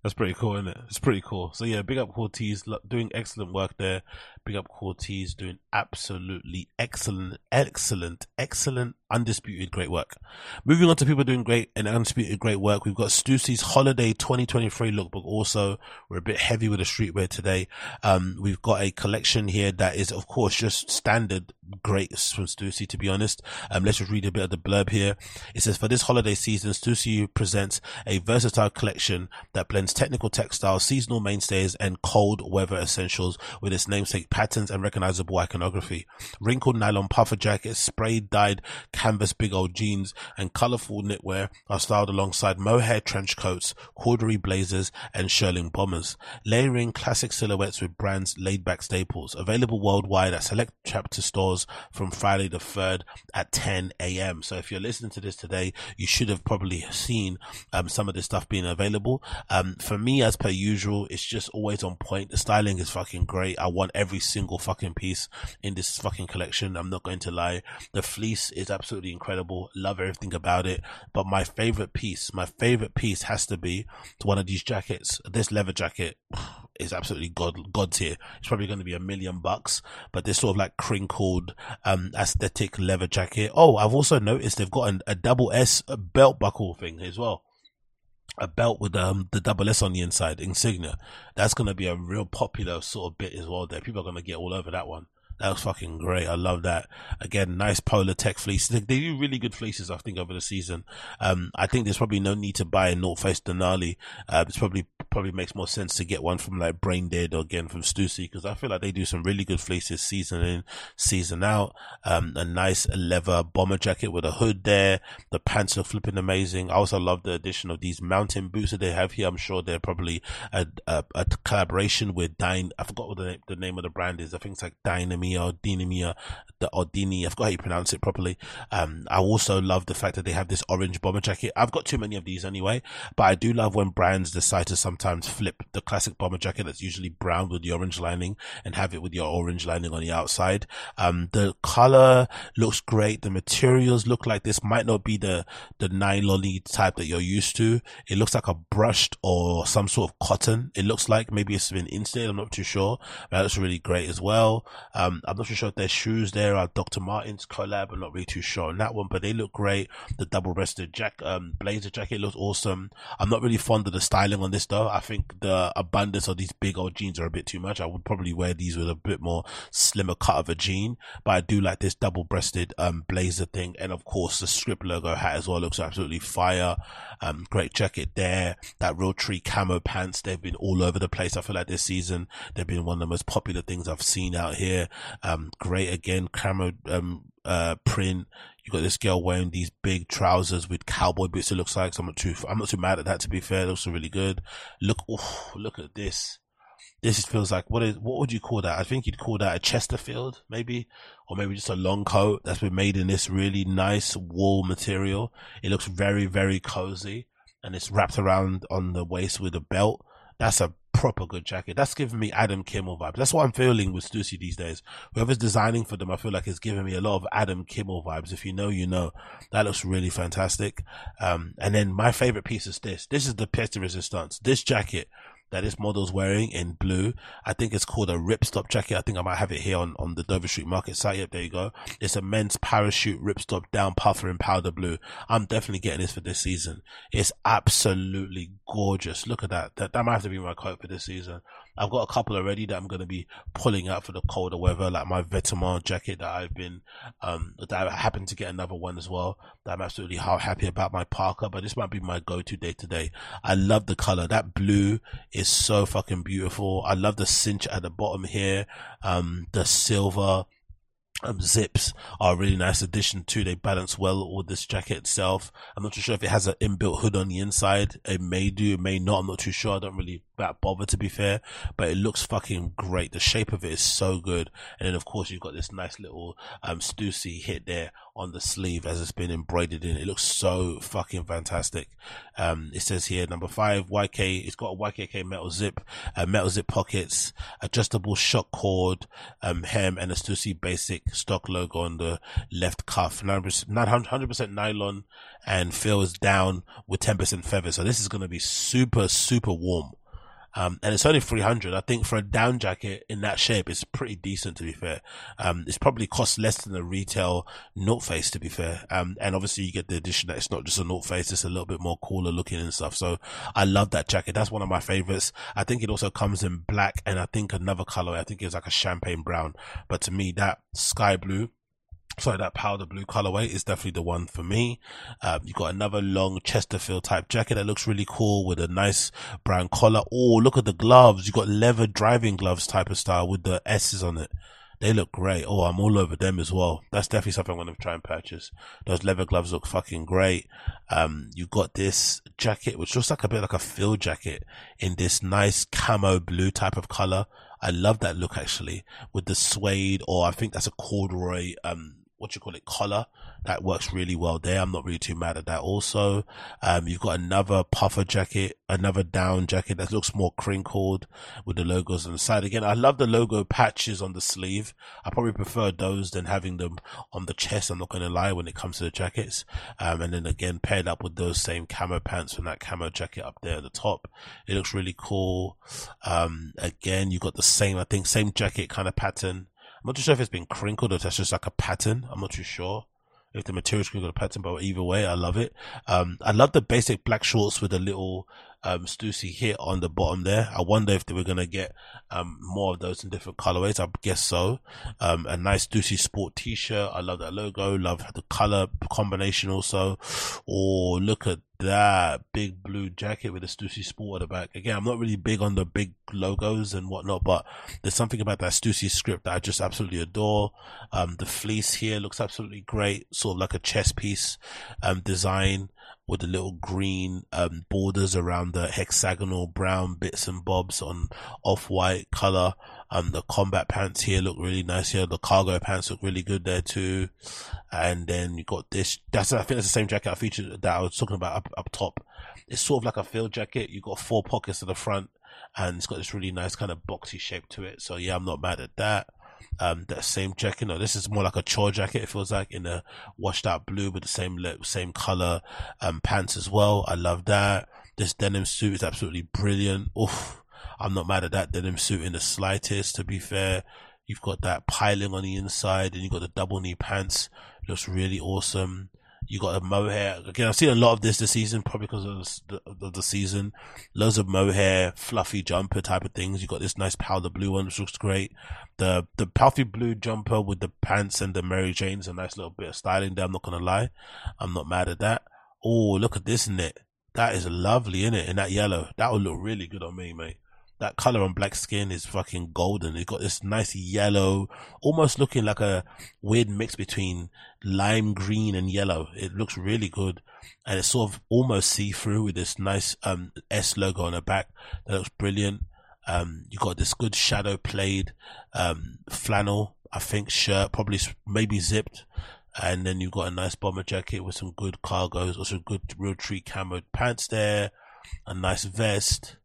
A: That's pretty cool, isn't it? It's pretty cool. So yeah, big up Corteiz, doing excellent work there. Big up Corteiz, doing absolutely excellent, excellent, excellent, undisputed great work. Moving on to people doing great and undisputed great work, we've got Stüssy's Holiday 2023 lookbook. Also, we're a bit heavy with the streetwear today. Um, we've got a collection here that is, of course, just standard great from Stüssy, to be honest. Um, let's just read a bit of the blurb here. It says, for this holiday season, Stüssi presents a versatile collection that blends technical textiles, seasonal mainstays, and cold weather essentials with its namesake patterns and recognizable iconography. Wrinkled nylon puffer jackets, spray dyed canvas big old jeans, and colorful knitwear are styled alongside mohair trench coats, corduroy blazers, and shearling bombers, layering classic silhouettes with brands laid back staples. Available worldwide at select chapter stores from Friday the 3rd at 10 a.m. So if you're listening to this today, you should have probably seen um, some of this stuff being available. Um, for me, as per usual, it's just always on point. The styling is fucking great. I want every single fucking piece in this fucking collection. I'm not going to lie. The fleece is absolutely incredible. Love everything about it. But my favorite piece, my favorite piece has to be one of these jackets. This leather jacket *sighs* is absolutely god god tier. It's probably going to be a million bucks, but this sort of like crinkled um aesthetic leather jacket. Oh, I've also noticed they've got an, a double S belt buckle thing as well a belt with um the double S on the inside, insignia. That's gonna be a real popular sort of bit as well. There, people are gonna get all over that one. That was fucking great. I love that. Again, nice Polartec fleece. They, they, do really good fleeces, I think, over the season. Um, I think there's probably no need to buy a North Face Denali. Uh, it's probably probably makes more sense to get one from like Brain Dead or again from Stussy because I feel like they do some really good fleeces season in, season out. Um, a nice leather bomber jacket with a hood there. The pants are flipping amazing. I also love the addition of these mountain boots that they have here. I'm sure they're probably a, a, a collaboration with Dine. I forgot what the, the name of the brand is. I think it's like Dynamite or Dinamia the Ordini. I forgot how you pronounce it properly. Um, I also love the fact that they have this orange bomber jacket. I've got too many of these anyway, but I do love when brands decide to sometimes flip the classic bomber jacket that's usually brown with the orange lining and have it with your orange lining on the outside. Um, the color looks great. The materials look like this might not be the, the nylon type that you're used to. It looks like a brushed or some sort of cotton. It looks like maybe it's been installed. I'm not too sure. That looks really great as well. Um, I'm not too sure if their shoes there are Dr. Martens collab. I'm not really too sure on that one, but they look great. The double breasted jack, um, blazer jacket looks awesome. I'm not really fond of the styling on this though. I I think the abundance of these big old jeans are a bit too much. I would probably wear these with a bit more slimmer cut of a jean, but I do like this double breasted, um, blazer thing. And of course, the script logo hat as well looks absolutely fire. Um, great jacket there. That Realtree camo pants, they've been all over the place. I feel like this season, they've been one of the most popular things I've seen out here. Um, great again, camo, um, uh, print. You got this girl wearing these big trousers with cowboy boots. It looks like so I'm not too. I'm not too mad at that. To be fair, it looks really good. Look, look at this. This feels like what is what would you call that? I think you'd call that a Chesterfield, maybe, or maybe just a long coat that's been made in this really nice wool material. It looks very very cozy, and it's wrapped around on the waist with a belt. That's a proper good jacket. That's giving me Adam Kimmel vibes. That's what I'm feeling with Stussy these days. Whoever's designing for them, I feel like it's giving me a lot of Adam Kimmel vibes. If you know, you know. That looks really fantastic. Um, and then my favorite piece is this. This is the pièce de resistance. This jacket that this model's wearing in blue. I think it's called a ripstop jacket. I think I might have it here on, on the Dover Street Market site. Yep, there you go. It's a men's parachute ripstop down puffer in powder blue. I'm definitely getting this for this season. It's absolutely gorgeous. Look at that. That, that might have to be my coat for this season. I've got a couple already that I'm going to be pulling out for the colder weather, like my Vetements jacket that I've been, um, that I happen to get another one as well. That I'm absolutely happy about my parka, but this might be my go-to day to day. I love the color. That blue is so fucking beautiful. I love the cinch at the bottom here. Um, the silver, um, zips are a really nice addition too. They balance well with this jacket itself. I'm not too sure if it has an inbuilt hood on the inside. It may do, it may not. I'm not too sure. I don't really that bother to be fair, but it looks fucking great. The shape of it is so good. And then of course you've got this nice little, um, Stussy hit there on the sleeve as it's been embroidered in. It looks so fucking fantastic. Um, it says here number five, YK, it's got a YKK metal zip, uh, metal zip pockets, adjustable shock cord, um, hem and a Stussy basic stock logo on the left cuff, 900% nylon and fills down with 10% feather. So this is to be super, super warm. Um, and it's only 300. I think for a down jacket in that shape, it's pretty decent to be fair. Um, it's probably cost less than a retail North Face to be fair. Um, and obviously you get the addition that it's not just a North Face, it's a little bit more cooler looking and stuff. So I love that jacket. That's one of my favorites. I think it also comes in black and I think another color. I think it's like a champagne brown. But to me, that sky blue sorry, that powder blue colorway is definitely the one for me. Um, you got another long Chesterfield type jacket that looks really cool with a nice brown collar. Oh, look at the gloves. You've got leather driving gloves type of style with the S's on it. They look great. Oh, I'm all over them as well. That's definitely something I'm going to try and purchase. Those leather gloves look fucking great. Um, you got this jacket, which looks like a bit like a field jacket in this nice camo blue type of color. I love that look actually with the suede or I think that's a corduroy, um, what you call it collar that works really well there. I'm not really too mad at that. Also, um, you've got another puffer jacket, another down jacket that looks more crinkled with the logos on the side. Again, I love the logo patches on the sleeve. I probably prefer those than having them on the chest. I'm not going to lie when it comes to the jackets. Um, and then again, paired up with those same camo pants from that camo jacket up there at the top. It looks really cool. Um, again, you've got the same, I think, same jacket kind of pattern not too sure if it's been crinkled or if that's just like a pattern. I'm not too sure if the material's crinkled a pattern, but either way, I love it. Um, I love the basic black shorts with a little, um, Stussy hit on the bottom there. I wonder if they were going to get, um, more of those in different colorways. I guess so. Um, a nice Stussy sport t-shirt. I love that logo. Love the color combination also. Oh, look at that big blue jacket with a Stussy Sport at the back. Again, I'm not really big on the big logos and whatnot, but there's something about that Stussy script that I just absolutely adore. Um, the fleece here looks absolutely great, sort of like a chess piece, um, design with the little green, um, borders around the hexagonal brown bits and bobs on off-white color. Um, the combat pants here look really nice here. The cargo pants look really good there too. And then you got this, that's, I think that's the same jacket I featured that I was talking about up, up top. It's sort of like a field jacket. You've got four pockets at the front and it's got this really nice kind of boxy shape to it. So yeah, I'm not mad at that. Um, that same jacket. No, this is more like a chore jacket. It feels like in a washed out blue with the same look, same color um, pants as well. I love that. This denim suit is absolutely brilliant. Oof. I'm not mad at that denim suit in the slightest, to be fair. You've got that piling on the inside and you've got the double knee pants. Looks really awesome. You got a mohair. Again, I've seen a lot of this this season, probably because of the, of the season. Loads of mohair, fluffy jumper type of things. You got this nice powder blue one, which looks great. The the puffy blue jumper with the pants and the Mary Jane's a nice little bit of styling there. I'm not gonna lie, I'm not mad at that. Oh, look at this knit. That is lovely, in it? In that yellow, that would look really good on me, mate that color on black skin is fucking golden. It's got this nice yellow, almost looking like a weird mix between lime green and yellow. It looks really good. And it's sort of almost see through with this nice, um, S logo on the back. That looks brilliant. Um, you got this good shadow played, um, flannel, I think shirt, probably maybe zipped. And then you've got a nice bomber jacket with some good cargos also good Realtree camo pants there, a nice vest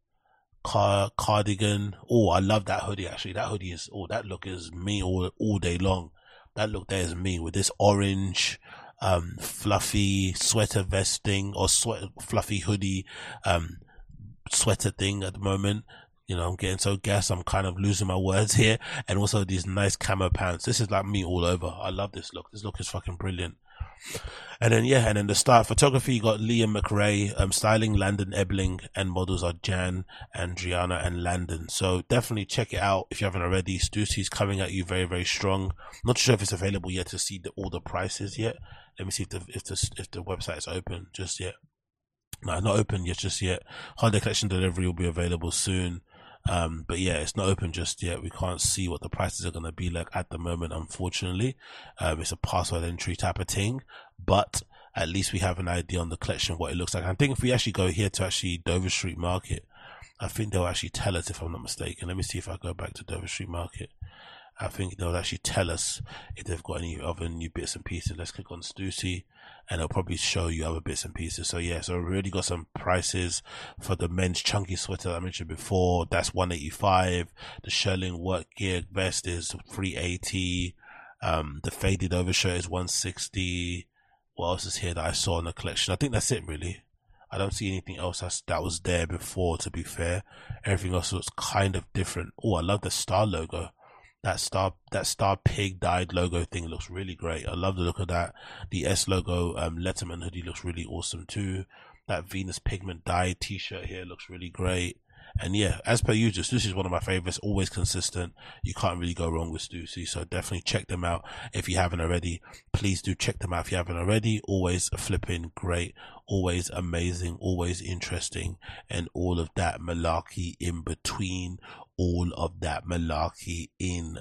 A: car cardigan. Oh, I love that hoodie actually. That hoodie is oh that look is me all all day long. That look there is me with this orange um fluffy sweater vesting or sweat fluffy hoodie um sweater thing at the moment. You know, I'm getting so gas, I'm kind of losing my words *laughs* here. And also these nice camo pants. This is like me all over. I love this look. This look is fucking brilliant. And then yeah, and then the start photography you got Liam McRae, um, styling Landon Ebling, and models are Jan, Andriana, and Landon. So definitely check it out if you haven't already. Stussy's coming at you very very strong. Not sure if it's available yet to see the, all the prices yet. Let me see if the if the if the website is open just yet. No, not open yet just yet. Holiday collection delivery will be available soon. Um, but yeah, it's not open just yet. We can't see what the prices are going to be like at the moment, unfortunately. Um, it's a password entry type of thing, but at least we have an idea on the collection, what it looks like. I think if we actually go here to actually Dover Street Market, I think they'll actually tell us if I'm not mistaken. Let me see if I go back to Dover Street Market. I think they'll actually tell us if they've got any other new bits and pieces. Let's click on Stussy and it'll probably show you other bits and pieces. So yeah, so we already got some prices for the men's chunky sweater I mentioned before. That's 185. The Sherling work gear vest is 380. Um, the faded overshirt is 160. What else is here that I saw in the collection? I think that's it really. I don't see anything else that's, that was there before, to be fair. Everything else looks kind of different. Oh, I love the star logo that star that star pig dyed logo thing looks really great. I love the look of that. The S logo um, Letterman hoodie looks really awesome too. That Venus pigment dyed t-shirt here looks really great. And yeah, as per usual, Stussy is one of my favorites, always consistent. You can't really go wrong with Stussy. So definitely check them out if you haven't already. Please do check them out if you haven't already. Always flipping great, always amazing, always interesting, and all of that malarkey in between all of that malarkey in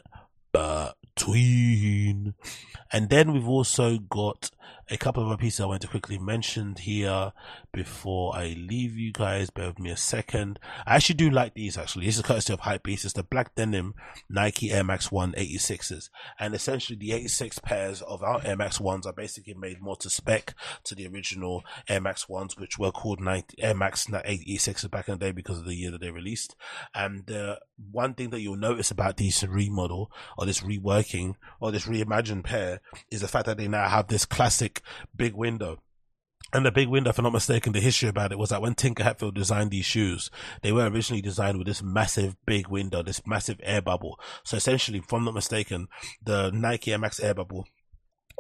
A: between. And then we've also got a couple of other pieces I want to quickly mention here before I leave you guys. Bear with me a second. I actually do like these actually. This is courtesy of Hypebeast. It's the black denim Nike Air Max 1 86s. And essentially the 86 pairs of our Air Max 1s are basically made more to spec to the original Air Max 1s, which were called 90, Air Max 86s back in the day because of the year that they released. And uh, one thing that you'll notice about this remodel or this reworking or this reimagined pair is the fact that they now have this classic big window. And the big window, if I'm not mistaken, the history about it was that when Tinker Hatfield designed these shoes, they were originally designed with this massive big window, this massive air bubble. So essentially, if I'm not mistaken, the Nike Air Max air bubble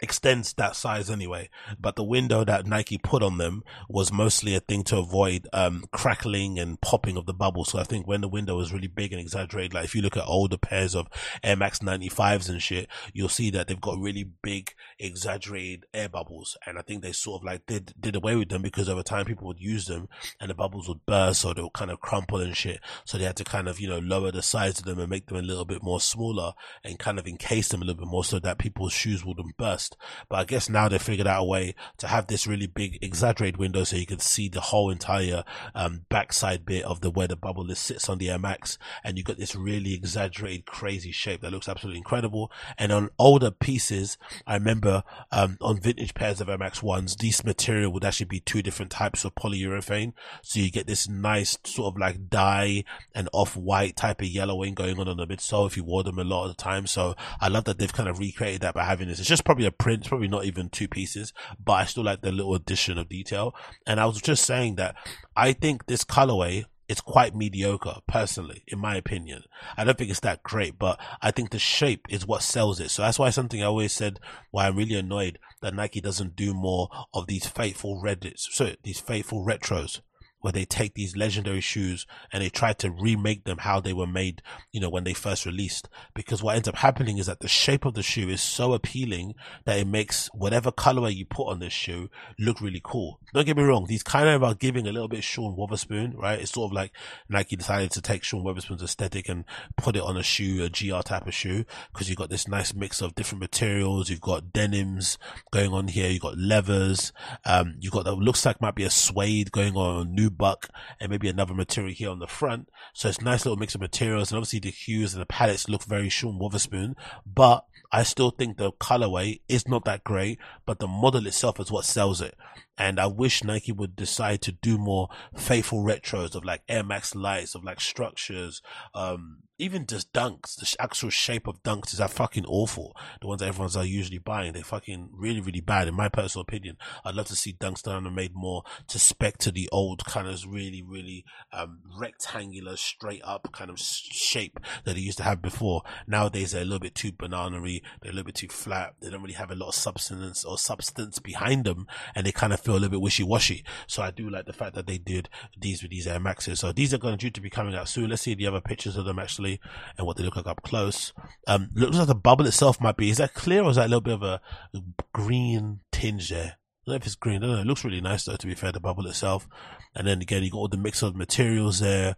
A: extends that size anyway. But the window that Nike put on them was mostly a thing to avoid um, crackling and popping of the bubble. So I think when the window was really big and exaggerated, like if you look at older pairs of Air Max 95s and shit, you'll see that they've got really big exaggerated air bubbles. And I think they sort of like did, did away with them because over time people would use them and the bubbles would burst or they would kind of crumple and shit. So they had to kind of, you know, lower the size of them and make them a little bit more smaller and kind of encase them a little bit more so that people's shoes wouldn't burst. But I guess now they figured out a way to have this really big exaggerated window so you can see the whole entire um, backside bit of the where the bubble list sits on the Air Max, and you got this really exaggerated, crazy shape that looks absolutely incredible. And on older pieces, I remember um, on vintage pairs of Air Max ones, this material would actually be two different types of polyurethane, so you get this nice sort of like dye and off-white type of yellowing going on on the midsole if you wore them a lot of the time. So I love that they've kind of recreated that by having this. It's just probably a print, probably not even two pieces, but I still like the little addition of detail. And I was just saying that I think this colorway is quite mediocre, personally, in my opinion. I don't think it's that great, but I think the shape is what sells it. So that's why something I always said why I'm really annoyed that Nike doesn't do more of these faithful Reddits, so these faithful retros where they take these legendary shoes and they try to remake them how they were made, you know, when they first released. Because what ends up happening is that the shape of the shoe is so appealing that it makes whatever colorway you put on this shoe look really cool. Don't get me wrong, these kind of are giving a little bit Sean Wotherspoon, right? It's sort of like Nike decided to take Sean Wotherspoon's aesthetic and put it on a shoe, a GR type of shoe, because you've got this nice mix of different materials. You've got denims going on here. You've got levers. Um, you've got that looks like might be a suede going on new buck and maybe another material here on the front. So it's nice little mix of materials and obviously the hues and the palettes look very Sean Wotherspoon, but I still think the colorway is not that great, but the model itself is what sells it. And I wish Nike would decide to do more faithful retros of like Air Max lights, of like structures, um, even just dunks. The actual shape of dunks is that fucking awful. The ones that everyone's are usually buying, they're fucking really, really bad. In my personal opinion, I'd love to see dunks done and made more to spec to the old kind of really, really um, rectangular, straight up kind of shape that they used to have before. Nowadays, they're a little bit too bananery. They're a little bit too flat. They don't really have a lot of substance or substance behind them, and they kind of feel a little bit wishy washy. So I do like the fact that they did these with these Air Maxes. So these are going to due to be coming out soon. Let's see the other pictures of them actually and what they look like up close. Um, looks like the bubble itself might be. Is that clear or is that a little bit of a green tinge there? I don't know if it's green. I don't know. It looks really nice though, to be fair, the bubble itself. And then again, you got all the mix of materials there.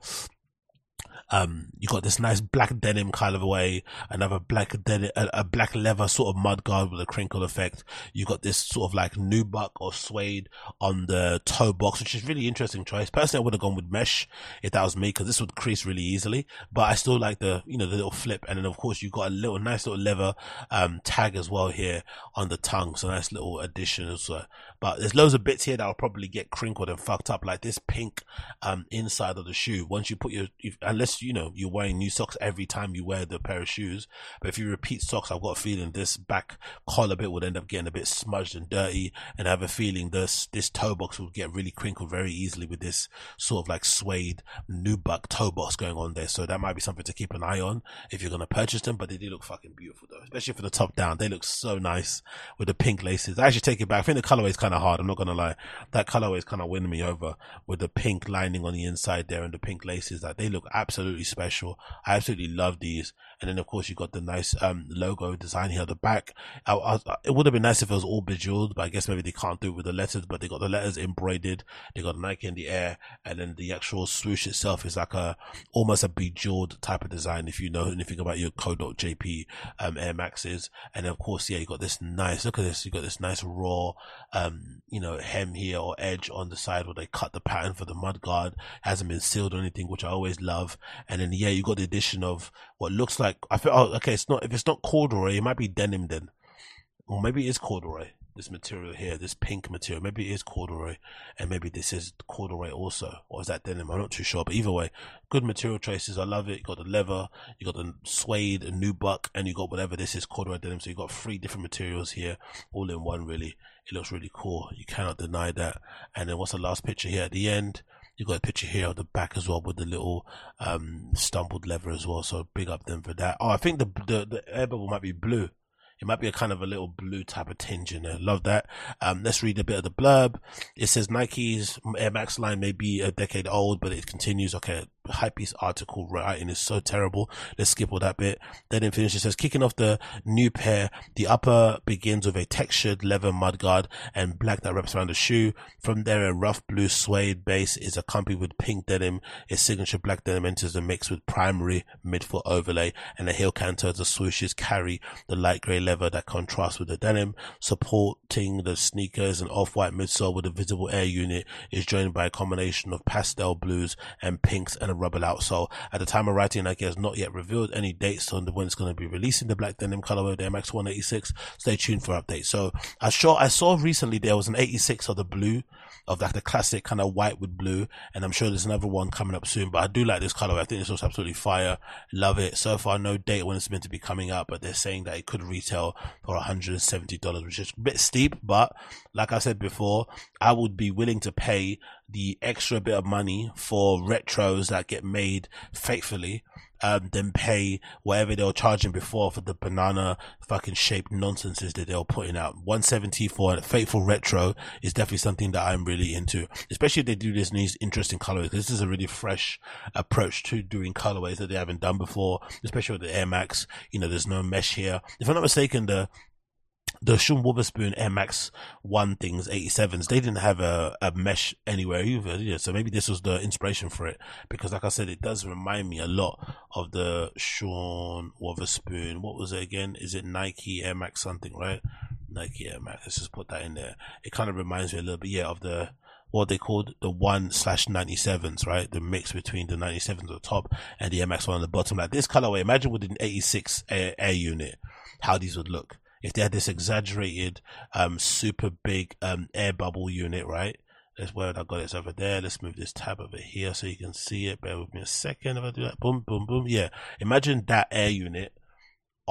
A: Um, you got this nice black denim kind of way, another black denim, a, a, black leather sort of mud guard with a crinkle effect. You got this sort of like nubuck or suede on the toe box, which is really interesting choice. Personally, I would have gone with mesh if that was me, because this would crease really easily. But I still like the, you know, the little flip. And then of course you got a little nice little leather, um, tag as well here on the tongue. So nice little addition as well. But there's loads of bits here that will probably get crinkled and fucked up, like this pink, um, inside of the shoe. Once you put your, unless you know, you're wearing new socks every time you wear the pair of shoes. But if you repeat socks, I've got a feeling this back collar bit would end up getting a bit smudged and dirty. And I have a feeling this, this toe box will get really crinkled very easily with this sort of like suede nubuck toe box going on there. So that might be something to keep an eye on if you're going to purchase them. But they do look fucking beautiful though, especially for the top down. They look so nice with the pink laces. I actually take it back. I think the colorway is kind of hard. I'm not to lie. That colorway is kind of winning me over with the pink lining on the inside there and the pink laces that they look absolutely special. I absolutely love these. And then of course you got the nice um logo design here at the back. I, I, it would have been nice if it was all bejeweled, but I guess maybe they can't do it with the letters. But they got the letters embroidered. They got Nike in the air, and then the actual swoosh itself is like a almost a bejeweled type of design. If you know anything about your Code.jp um, Air Maxes, and of course, yeah, you got this nice. Look at this. You got this nice raw, um, you know, hem here or edge on the side where they cut the pattern for the mudguard. Hasn't been sealed or anything, which I always love. And then yeah, you got the addition of what looks like I feel oh okay it's not if it's not corduroy it might be denim then. Or maybe it is corduroy this material here this pink material. Maybe it is corduroy and maybe this is corduroy also or is that denim? I'm not too sure but either way good material choices I love it. You got the leather you got the suede a nubuck and you got whatever this is corduroy denim. So you got three different materials here all in one really. It looks really cool. You cannot deny that. And then what's the last picture here? At the end you got a picture here of the back as well with the little um, stumbled leather as well. So big up them for that. Oh, I think the the, the air bubble might be blue. It might be a kind of a little blue type of tinge in there. Love that. Um, let's read a bit of the blurb. It says Nike's Air Max line may be a decade old, but it continues. Okay, Hypebeast article writing is so terrible. Let's skip all that bit. Then it finishes. Says kicking off the new pair. The upper begins with a textured leather mudguard and black that wraps around the shoe. From there, a rough blue suede base is accompanied with pink denim. A signature black denim enters the mix with primary midfoot overlay and the heel canter. The swooshes carry the light grey leather that contrasts with the denim, supporting the sneakers and off-white midsole with a visible air unit is joined by a combination of pastel blues and pinks and a out. So At the time of writing, Nike has not yet revealed any dates on the when it's going to be releasing the black denim colorway the MX 186. Stay tuned for updates. So I saw, I saw recently there was an 86 of the blue of like the classic kind of white with blue. And I'm sure there's another one coming up soon, but I do like this color. I think this looks absolutely fire. Love it. So far, no date when it's meant to be coming out, but they're saying that it could retail for $170, which is a bit steep. But like I said before, I would be willing to pay the extra bit of money for retros that get made faithfully um, than pay whatever they were charging before for the banana fucking shaped nonsenses that they were putting out. 170 for a faithful retro is definitely something that I'm really into, especially if they do this these interesting colorways. This is a really fresh approach to doing colorways that they haven't done before, especially with the Air Max. You know, there's no mesh here. If I'm not mistaken, the the Sean Wotherspoon Air Max 1 things, 87s, they didn't have a, a mesh anywhere either. Yeah, so maybe this was the inspiration for it. Because like I said, it does remind me a lot of the Sean Wotherspoon. What was it again? Is it Nike Air Max something, right? Nike Air Max. Let's just put that in there. It kind of reminds me a little bit, yeah, of the, what they called the one slash 97s, right? The mix between the 97s on the top and the Air Max one on the bottom. Like this colorway, imagine with an 86 air, air unit, how these would look if they had this exaggerated, um, super big, um, air bubble unit, right? That's where I got it. It's over there. Let's move this tab over here so you can see it. Bear with me a second. If I do that, boom, boom, boom. Yeah. Imagine that air unit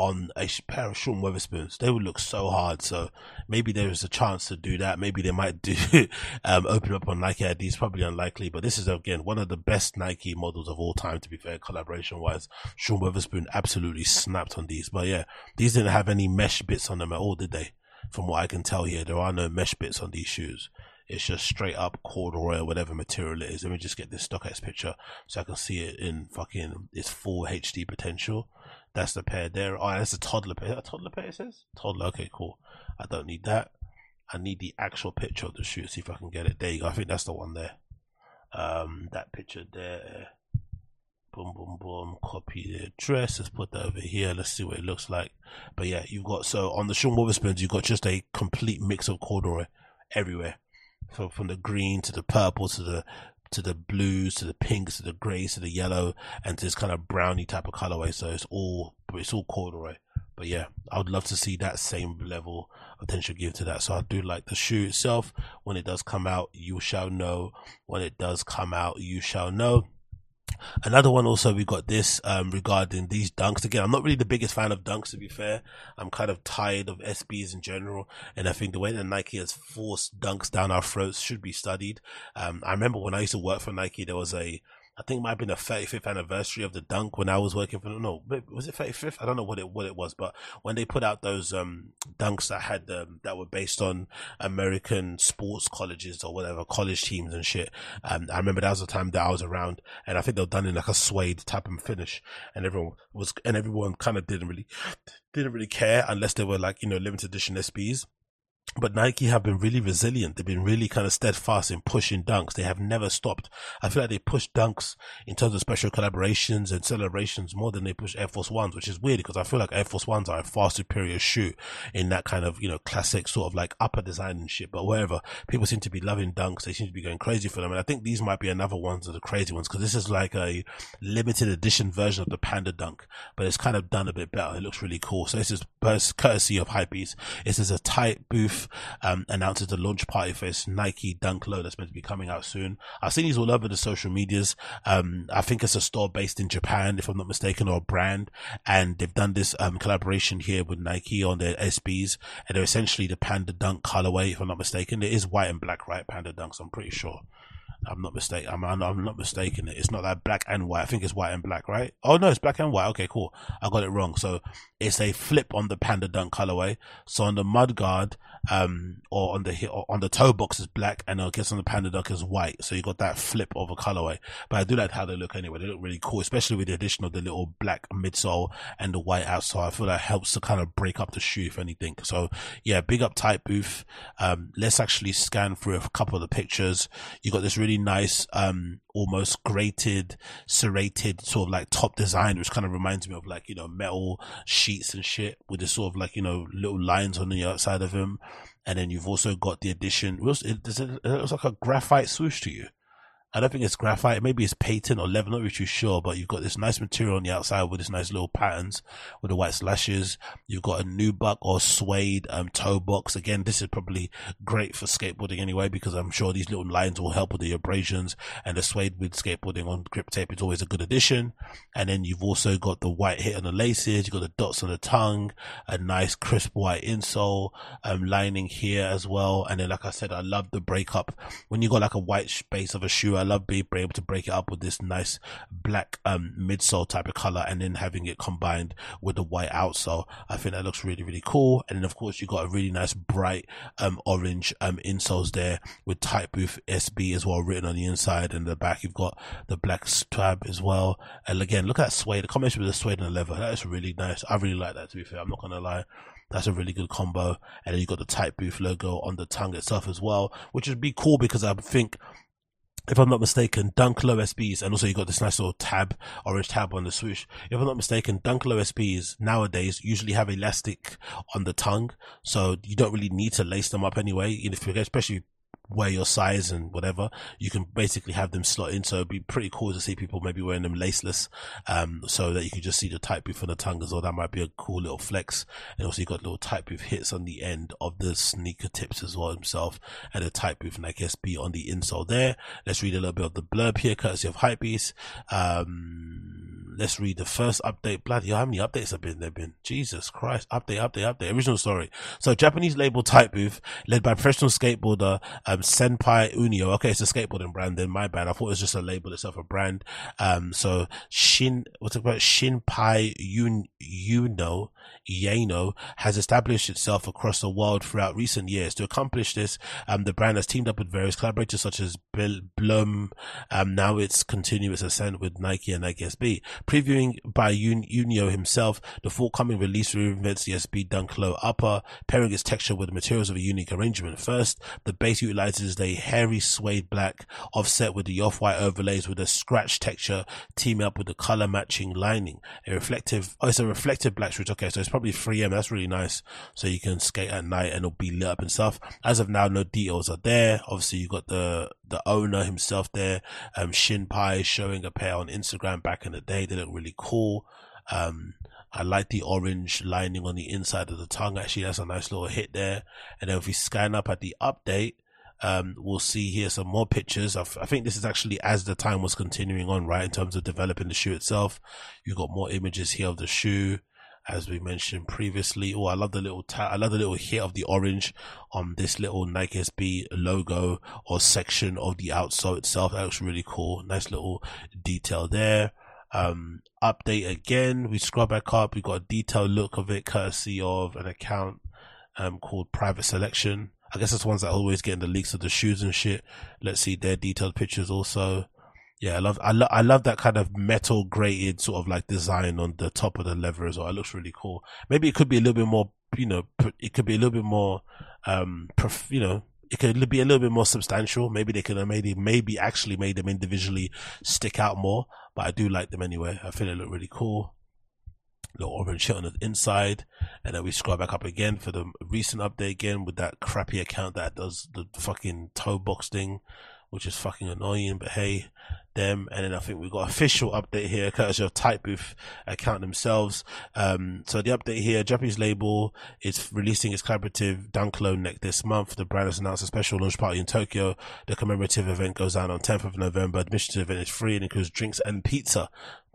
A: on a pair of Sean Wotherspoons. They would look so hard. So maybe there is a chance to do that. Maybe they might do, *laughs* um, open up on Nike IDs. Probably unlikely, but this is again one of the best Nike models of all time. To be fair, collaboration wise, Sean Wotherspoon absolutely snapped on these. But yeah, these didn't have any mesh bits on them at all, did they? From what I can tell here, there are no mesh bits on these shoes. It's just straight up corduroy or whatever material it is. Let me just get this StockX picture so I can see it in fucking its full HD potential. That's the pair there. Oh, that's a toddler pair. A toddler pair, it says? Toddler. Okay, cool. I don't need that. I need the actual picture of the shoe. See if I can get it. There you go. I think that's the one there. Um, that picture there. Boom, boom, boom. Copy the address. Let's put that over here. Let's see what it looks like. But yeah, you've got, so on the Sean Wotherspoons, you've got just a complete mix of corduroy everywhere. So from the green to the purple to the to the blues, to the pinks, to the greys, to the yellow, and to this kind of browny type of colorway. So it's all, it's all corduroy. But yeah, I would love to see that same level of attention given to that. So I do like the shoe itself. When it does come out, you shall know. When it does come out, you shall know. Another one also we got this um, regarding these dunks. Again, I'm not really the biggest fan of dunks to be fair. I'm kind of tired of SBs in general, and I think the way that Nike has forced dunks down our throats should be studied. Um, I remember when I used to work for Nike, there was a I think it might have been the 35th anniversary of the dunk when I was working for no was it 35th I don't know what it what it was but when they put out those um dunks that had um, that were based on American sports colleges or whatever college teams and shit um I remember that was the time that I was around and I think they were done in like a suede type and finish and everyone was and everyone kind of didn't really didn't really care unless they were like you know limited edition SBs but Nike have been really resilient. They've been really kind of steadfast in pushing dunks. They have never stopped. I feel like they push dunks in terms of special collaborations and celebrations more than they push Air Force Ones, which is weird because I feel like Air Force Ones are a far superior shoe in that kind of, you know, classic sort of like upper design and shit. But whatever, people seem to be loving dunks. They seem to be going crazy for them. And I think these might be another ones of the crazy ones because this is like a limited edition version of the Panda Dunk, but it's kind of done a bit better. It looks really cool. So this is courtesy of Hypebeast. This is a Tightbooth um, announces the launch party for its Nike Dunk Low that's meant to be coming out soon. I've seen these all over the social medias. Um, I think it's a store based in Japan, if I'm not mistaken, or a brand, and they've done this um, collaboration here with Nike on their SBs, and they're essentially the Panda Dunk colorway, if I'm not mistaken. It is white and black, right? Panda Dunks, I'm pretty sure. I'm not mistaken. I'm, I'm not mistaken. It's not that black and white. I think it's white and black, right? Oh no, it's black and white. Okay, cool. I got it wrong. So it's a flip on the Panda Dunk colorway. So on the mudguard, um, or on the or on the toe box is black, and I guess on the Panda duck is white. So you got that flip of a colorway. But I do like how they look anyway. They look really cool, especially with the addition of the little black midsole and the white outsole. I feel that helps to kind of break up the shoe, if anything. So yeah, big up Tightbooth. Um, let's actually scan through a couple of the pictures. You got this really nice, um, almost grated, serrated sort of like top design, which kind of reminds me of like, you know, metal sheets and shit with this sort of like, you know, little lines on the outside of them. And then you've also got the addition. It looks, like a graphite swoosh to you. I don't think it's graphite. Maybe it's patent or leather. Not really too sure, but you've got this nice material on the outside with this nice little patterns with the white slashes. You've got a nubuck or suede um, toe box. Again, this is probably great for skateboarding anyway because I'm sure these little lines will help with the abrasions and the suede with skateboarding on grip tape is always a good addition. And then you've also got the white hit on the laces. You've got the dots on the tongue, a nice crisp white insole, um, lining here as well. And then, like I said, I love the breakup when you got like a white base of a shoe. I love being able to break it up with this nice black um, midsole type of color and then having it combined with the white outsole. I think that looks really, really cool. And then of course you've got a really nice bright um, orange um, insoles there with Tightbooth SB as well written on the inside and the back. You've got the black strap as well. And again, look at that suede. The combination with the suede and the leather. That is really nice. I really like that to be fair. I'm not going to lie. That's a really good combo. And then you've got the Tightbooth logo on the tongue itself as well, which would be cool because I think if I'm not mistaken, Dunk Low SBs, and also you got this nice little tab, orange tab on the swoosh. If I'm not mistaken, Dunk Low SBs nowadays usually have elastic on the tongue, so you don't really need to lace them up anyway. Especially wear your size and whatever, you can basically have them slot in. So it'd be pretty cool to see people maybe wearing them laceless, um, so that you can just see the Tightbooth on the tongue as well. That might be a cool little flex. And also you got little Tightbooth hits on the end of the sneaker tips as well himself and a Tightbooth Nike SB on the insole there. Let's read a little bit of the blurb here, courtesy of Hypebeast. Um, let's read the first update. Bloody, how many updates have been there been? Jesus Christ. Update, update, update. Original story. So Japanese label Tightbooth, led by professional skateboarder, um, Senpai Unio. Okay, it's a skateboarding brand then, my bad. I thought it was just a label itself, a brand. Um, so Shin, what's it about? Shinpei Un, Uno, Yano has established itself across the world throughout recent years. To accomplish this, um, the brand has teamed up with various collaborators such as Bill Blum. Um, now its continuous ascent with Nike and Nike SB. Previewing by Un- Unio himself, the forthcoming release reinvents the SB Dunk Low upper, pairing its texture with the materials of a unique arrangement. First, the base utilizes a hairy suede black offset with the off-white overlays with a scratch texture teaming up with the color matching lining. A reflective, oh, it's a reflective black switch. Okay, so it's probably 3M. That's really nice. So you can skate at night and it'll be lit up and stuff. As of now, no details are there. Obviously, you got the, the owner himself there, um, Shinpei showing a pair on Instagram back in the day. They look really cool. Um, I like the orange lining on the inside of the tongue. Actually, that's a nice little hit there. And then if we scan up at the update, um, we'll see here some more pictures. I, think this is actually as the time was continuing on, right? In terms of developing the shoe itself, you got more images here of the shoe as we mentioned previously. Oh, I love the little ta- I love the little hit of the orange on this little Nike SB logo or section of the outsole itself. That looks really cool. Nice little detail there. Um, update again. We scroll back up. We got a detailed look of it, courtesy of an account um, called Private Selection. I guess that's ones that always getting the leaks of the shoes and shit. Let's see their detailed pictures also. Yeah, I love I love I love that kind of metal grated sort of like design on the top of the lever as well. It looks really cool. Maybe it could be a little bit more, you know, it could be a little bit more, um, you know, it could be a little bit more substantial. Maybe they could have made it, maybe actually made them individually stick out more. But I do like them anyway. I feel they look really cool. Little orange shit on the inside, and then we scroll back up again for the recent update again with that crappy account that does the fucking toe box thing which is fucking annoying. But hey, them. And then I think we've got official update here, courtesy of Tightbooth account themselves. Um, so the update here, Japanese label is releasing its collaborative Dunk Low neck this month. The brand has announced a special launch party in Tokyo. The commemorative event goes down on 10th of November. Admission to the event is free and includes drinks and pizza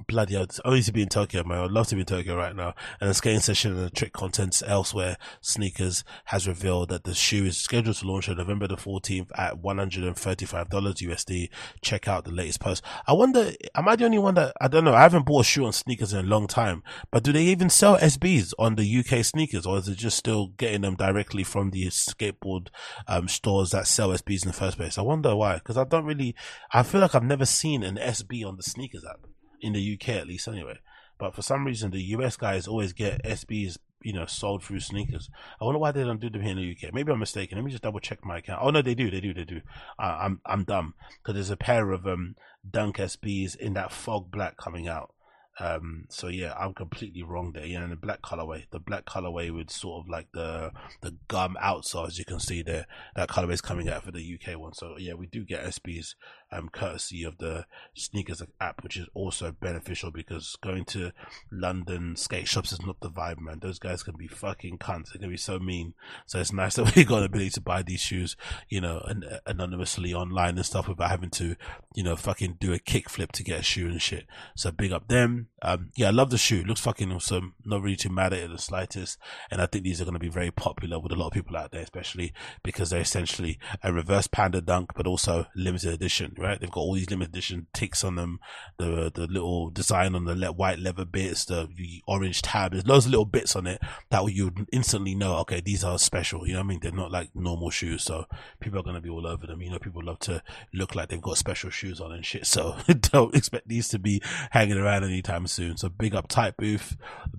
A: bloody hell, I need to be in Tokyo, man. I'd love to be in Tokyo right now. And the skating session and the trick contents elsewhere, Sneakers has revealed that the shoe is scheduled to launch on November the 14th at $135 USD. Check out the latest post. I wonder, am I the only one that, I don't know, I haven't bought a shoe on sneakers in a long time, but do they even sell SBs on the UK sneakers or is it just still getting them directly from the skateboard, um, stores that sell SBs in the first place? I wonder why, because I don't really, I feel like I've never seen an SB on the sneakers app in the UK at least anyway. But for some reason, the US guys always get SBs, you know, sold through sneakers. I wonder why they don't do them here in the UK. Maybe I'm mistaken. Let me just double check my account. Oh no, they do, they do, they do. I'm I'm dumb because there's a pair of um Dunk SBs in that fog black coming out. Um, so yeah, I'm completely wrong there. Yeah, and the black colorway, the black colorway with sort of like the the gum outsole, as you can see there, that colorway is coming out for the UK one. So yeah, we do get SBs, um, courtesy of the sneakers app, which is also beneficial because going to London skate shops is not the vibe, man. Those guys can be fucking cunts. They can be so mean. So it's nice *laughs* that we got the ability to buy these shoes, you know, anonymously online and stuff without having to, you know, fucking do a kickflip to get a shoe and shit. So big up them. Um, yeah, I love the shoe. It looks fucking awesome. Not really too mad at it the slightest. And I think these are going to be very popular with a lot of people out there, especially because they're essentially a reverse panda dunk, but also limited edition, right? They've got all these limited edition ticks on them, the, the little design on the le- white leather bits, the, the orange tab. There's loads of little bits on it that you instantly know, okay, these are special. You know what I mean? They're not like normal shoes. So people are to be all over them. You know, people love to look like they've got special shoes on and shit. So *laughs* don't expect these to be hanging around anytime soon. So big up Tightbooth,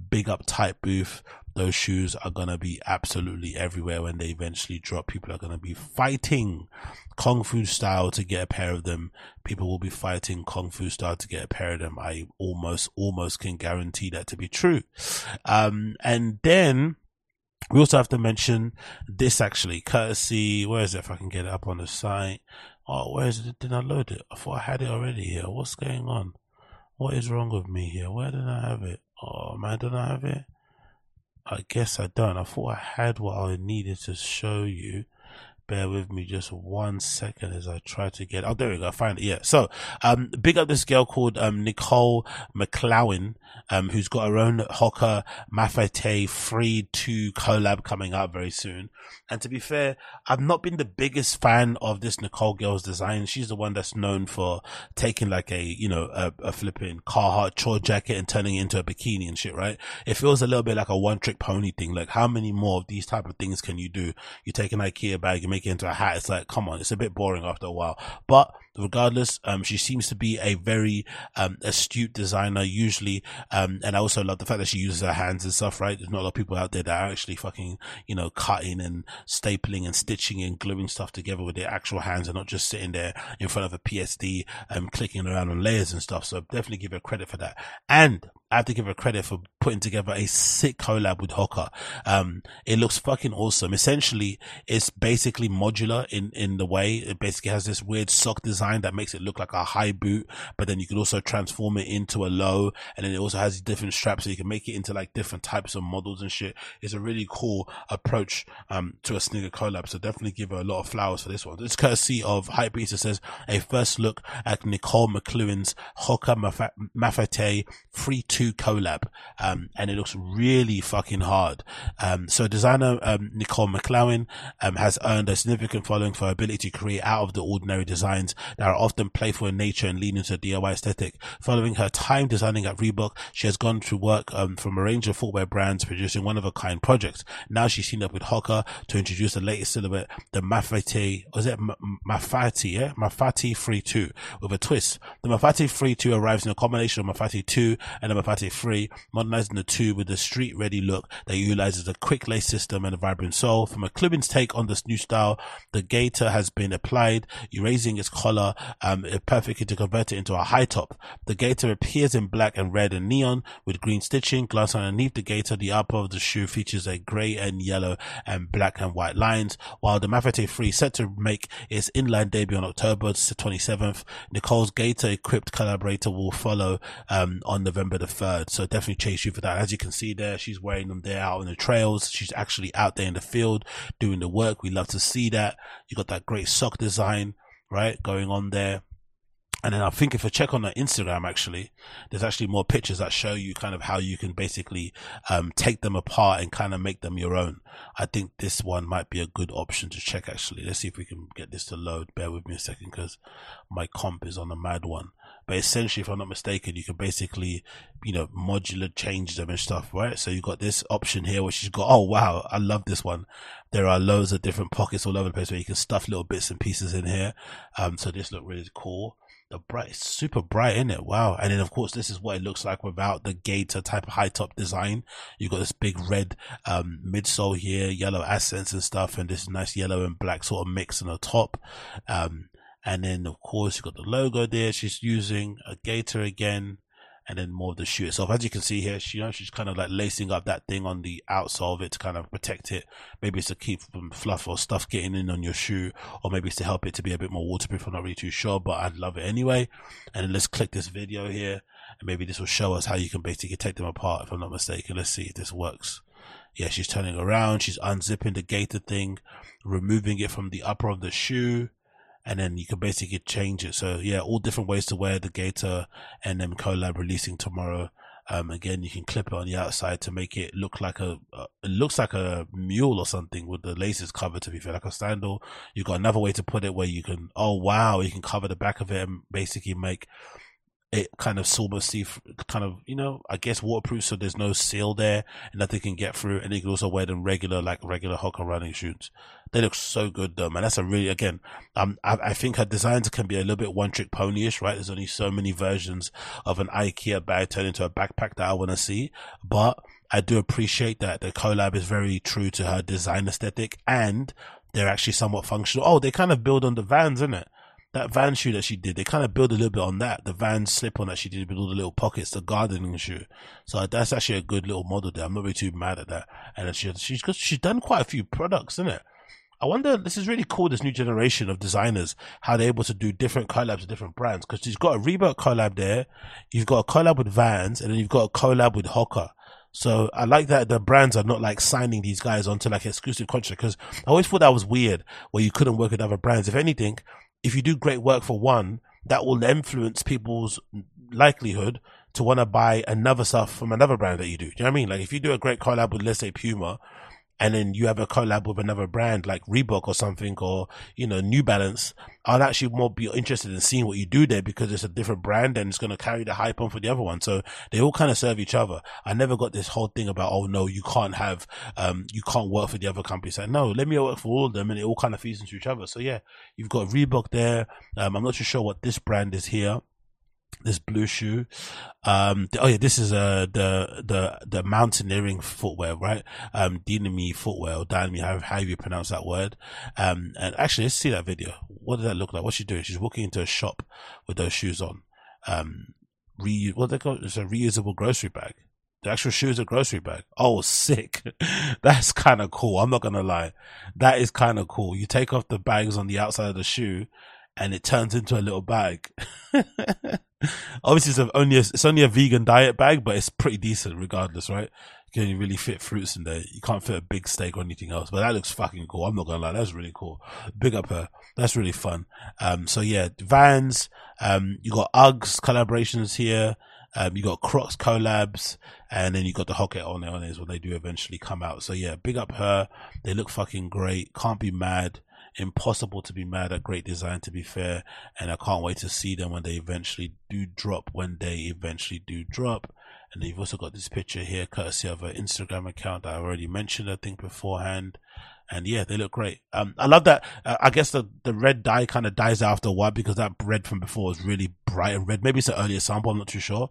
A: big up Tightbooth. Those shoes are going to be absolutely everywhere when they eventually drop. People are going to be fighting Kung Fu style to get a pair of them. People will be fighting Kung Fu style to get a pair of them. I almost, almost can guarantee that to be true. Um, and then, we also have to mention this actually, courtesy, where is it if I can get it up on the site? Oh, where is it? Did I load it? I thought I had it already here. What's going on? What is wrong with me here? Where did I have it? Oh man, did I have it? I guess I don't. I thought I had what I needed to show you bear with me just one second as I try to get. Oh, there we go. I find it. Yeah. So, um, big up this girl called um, Nicole McLaughlin, um, who's got her own Hoka Mafate Free 2 collab coming out very soon. And to be fair, I've not been the biggest fan of this Nicole girl's design. She's the one that's known for taking like a, you know, a, a flipping Carhartt chore jacket and turning it into a bikini and shit, right? It feels a little bit like a one trick pony thing. Like how many more of these type of things can you do? You take an Ikea bag, you make it into a hat. It's like, come on, it's a bit boring after a while. But regardless, um, she seems to be a very um, astute designer usually. Um, and I also love the fact that she uses her hands and stuff, right? There's not a lot of people out there that are actually fucking, you know, cutting and stapling and stitching and gluing stuff together with their actual hands and not just sitting there in front of a PSD and um, clicking around on layers and stuff. So definitely give her credit for that. And I have to give her credit for putting together a sick collab with Hoka. Um, it looks fucking awesome. Essentially, it's basically modular in, in the way it basically has this weird sock design that makes it look like a high boot, but then you can also transform it into a low. And then it also has different straps so you can make it into like different types of models and shit. It's a really cool approach, um, to a sneaker collab. So definitely give her a lot of flowers for this one. It's courtesy of Hypebeast. It says a first look at Nicole McLaughlin's Hoka Mafate free 2 collab. Um, and it looks really fucking hard. Um, so designer, um, Nicole McLaughlin, um, has earned a significant following for her ability to create out of the ordinary designs that are often playful in nature and lean into a DIY aesthetic. Following her time designing at Reebok, she has gone to work, um, from a range of footwear brands producing one of a kind projects. Now she's teamed up with Hoka to introduce the latest silhouette, the Mafate, was it Mafati, yeah? Mafati Free 2 with a twist. The Mafati Free 2 arrives in a combination of Mafati 2 and a Mafate 3, modernizing the two with a street ready look that utilizes a quick lace system and a vibrant sole. From McLaughlin's take on this new style, the gaiter has been applied, erasing its collar, um, perfectly to convert it into a high top. The gaiter appears in black and red and neon with green stitching. Glass underneath the gaiter, the upper of the shoe features a grey and yellow and black and white lines, while the Mafate 3 set to make its inline debut on October 27th. Nicole's gaiter equipped collaborator will follow um, on November the 3rd. So definitely chase you for that. As you can see there, she's wearing them there out in the trails. She's actually out there in the field doing the work. We love to see that. You got that great sock design, right? Going on there. And then I think if I check on the Instagram, actually, there's actually more pictures that show you kind of how you can basically um, take them apart and kind of make them your own. I think this one might be a good option to check. Actually, let's see if we can get this to load. Bear with me a second because my comp is on a mad one. But essentially, if I'm not mistaken, you can basically, you know, modular change them and stuff, right? So you've got this option here, which you've got. Oh wow, I love this one. There are loads of different pockets all over the place where you can stuff little bits and pieces in here. Um, so this look really cool the bright, super bright in it. Wow. And then of course, this is what it looks like without the gaiter type of high top design. you've got this big red, um, midsole here, yellow accents and stuff, and this nice yellow and black sort of mix on the top. Um, and then of course you've got the logo there. She's using a gaiter again. and then more of the shoe itself. As you can see here, she, you know, she's kind of like lacing up that thing on the outsole of it to kind of protect it. Maybe it's to keep from fluff or stuff getting in on your shoe, or maybe it's to help it to be a bit more waterproof. I'm not really too sure, but I'd love it anyway. And then let's click this video here, and maybe this will show us how you can basically take them apart, if I'm not mistaken. Let's see if this works. Yeah, she's turning around, she's unzipping the gaiter thing, removing it from the upper of the shoe and then you can basically change it. So yeah, all different ways to wear the Gaiter and then collab releasing tomorrow. Um, again, you can clip it on the outside to make it look like a, uh, it looks like a mule or something with the laces covered to be fair, like a sandal. You've got another way to put it where you can, oh wow, you can cover the back of it and basically make it kind of silver see kind of you know I guess waterproof so there's no seal there and nothing can get through and you can also wear them regular like regular Hoka running shoes. They look so good though, man. That's a really again. Um, I, I think her designs can be a little bit one trick ponyish, right? There's only so many versions of an IKEA bag turned into a backpack that I want to see, but I do appreciate that the collab is very true to her design aesthetic and they're actually somewhat functional. Oh, they kind of build on the vans, isn't it? That van shoe that she did, they kind of build a little bit on that. The van slip on that she did with all the little pockets, the gardening shoe. So that's actually a good little model there. I'm not really too mad at that. And she, she's, she's done quite a few products, isn't it? I wonder, this is really cool, this new generation of designers, how they're able to do different collabs with different brands. Cause she's got a Reebok collab there. You've got a collab with Vans and then you've got a collab with Hoka. So I like that the brands are not like signing these guys onto like exclusive contract because I always thought that was weird where you couldn't work with other brands. If anything, if you do great work for one, that will influence people's likelihood to want to buy another stuff from another brand that you do. Do you know what I mean? Like if you do a great collab with, let's say Puma, and then you have a collab with another brand like Reebok or something or, you know, New Balance, I'd actually more be interested in seeing what you do there because it's a different brand and it's going to carry the hype on for the other one. So they all kind of serve each other. I never got this whole thing about, oh no, you can't have, um, you can't work for the other company. So no, let me work for all of them and it all kind of feeds into each other. So yeah, you've got Reebok there. Um, I'm not too sure what this brand is here this blue shoe. Um, oh yeah, this is uh the the the mountaineering footwear, right? Um, footwear or Dynami, how how you pronounce that word? Um, and actually, let's see that video. What does that look like? What's she doing? She's walking into a shop with those shoes on. Um, re what they call it's a reusable grocery bag. The actual shoe is a grocery bag. Oh, sick. *laughs* That's kind of cool. I'm not going to lie. That is kind of cool. You take off the bags on the outside of the shoe and it turns into a little bag. *laughs* Obviously, it's only a, it's only a vegan diet bag, but it's pretty decent regardless, right? You can really fit fruits in there. You can't fit a big steak or anything else, but that looks fucking cool. I'm not gonna lie, that's really cool. Big up her. That's really fun. Um, so yeah, Vans. Um, you got Uggs collaborations here. Um, you got Crocs collabs, and then you got the Hoka on there on when they do eventually come out. So yeah, big up her. They look fucking great. Can't be mad impossible to be mad at great design to be fair and i can't wait to see them when they eventually do drop when they eventually do drop and you've also got this picture here courtesy of an instagram account i already mentioned i think beforehand and yeah, they look great. Um, I love that. Uh, I guess the, the red dye kind of dies after a while because that red from before was really bright and red. Maybe it's an earlier sample. I'm not too sure,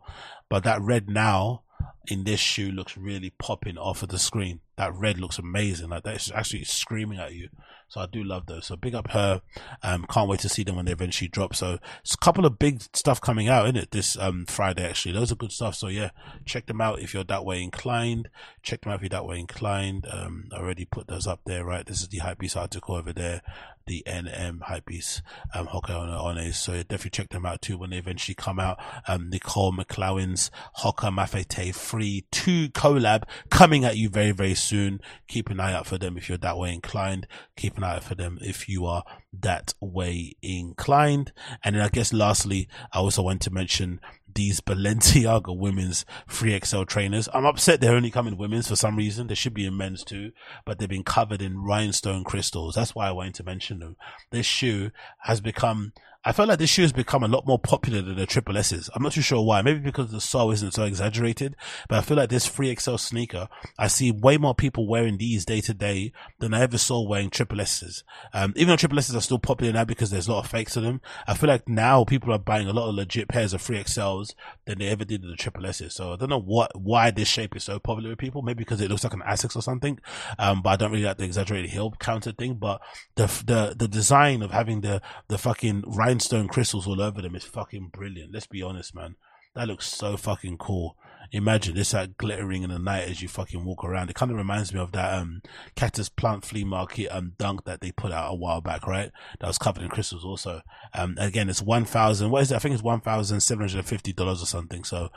A: but that red now in this shoe looks really popping off of the screen. That red looks amazing. Like that's actually screaming at you. So I do love those. So big up her. Um, can't wait to see them when they eventually drop. So it's a couple of big stuff coming out in it this um Friday actually. Those are good stuff. So yeah, check them out if you're that way inclined. Check them out if you're that way inclined. Um, I already put those up there, right? This is the Hypebeast article over there the NM Hypebeast um, Hoka on it. So definitely check them out too when they eventually come out. Um, Nicole McLaughlin's Hoka Mafate Free 2 collab coming at you very, very soon. Keep an eye out for them if you're that way inclined. Keep an eye out for them if you are that way inclined. And then I guess lastly, I also want to mention these Balenciaga women's 3XL trainers. I'm upset they're only coming women's for some reason. They should be in men's too, but they've been covered in rhinestone crystals. That's why I wanted to mention them. This shoe has become I felt like this shoe has become a lot more popular than the triple S's. I'm not too sure why. Maybe because the sole isn't so exaggerated, but I feel like this 3XL sneaker, I see way more people wearing these day to day than I ever saw wearing triple S's. Um, even though triple S's are still popular now because there's a lot of fakes of them, I feel like now people are buying a lot of legit pairs of 3XLs than they ever did the triple S's. So I don't know what, why this shape is so popular with people. Maybe because it looks like an Asics or something. Um, but I don't really like the exaggerated heel counter thing, but the, the, the design of having the, the fucking rhinestone crystals all over them is fucking brilliant. Let's be honest, man. That looks so fucking cool. Imagine this like glittering in the night as you fucking walk around. It kind of reminds me of that um cactus plant flea market um dunk that they put out a while back, right? That was covered in crystals also. Um again it's one thousand what is it? I think it's one thousand seven hundred and fifty dollars or something. So,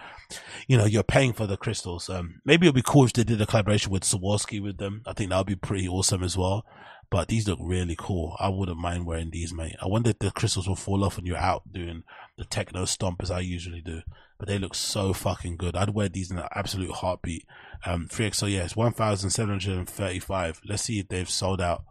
A: you know, you're paying for the crystals. Um maybe it'd be cool if they did a collaboration with Swarovski with them. I think that would be pretty awesome as well. But these look really cool. I wouldn't mind wearing these, mate. I wonder if the crystals will fall off when you're out doing the techno stomp as I usually do. But they look so fucking good. I'd wear these in an absolute heartbeat. Um, 3XL, yeah, it's 1,735. Let's see if they've sold out.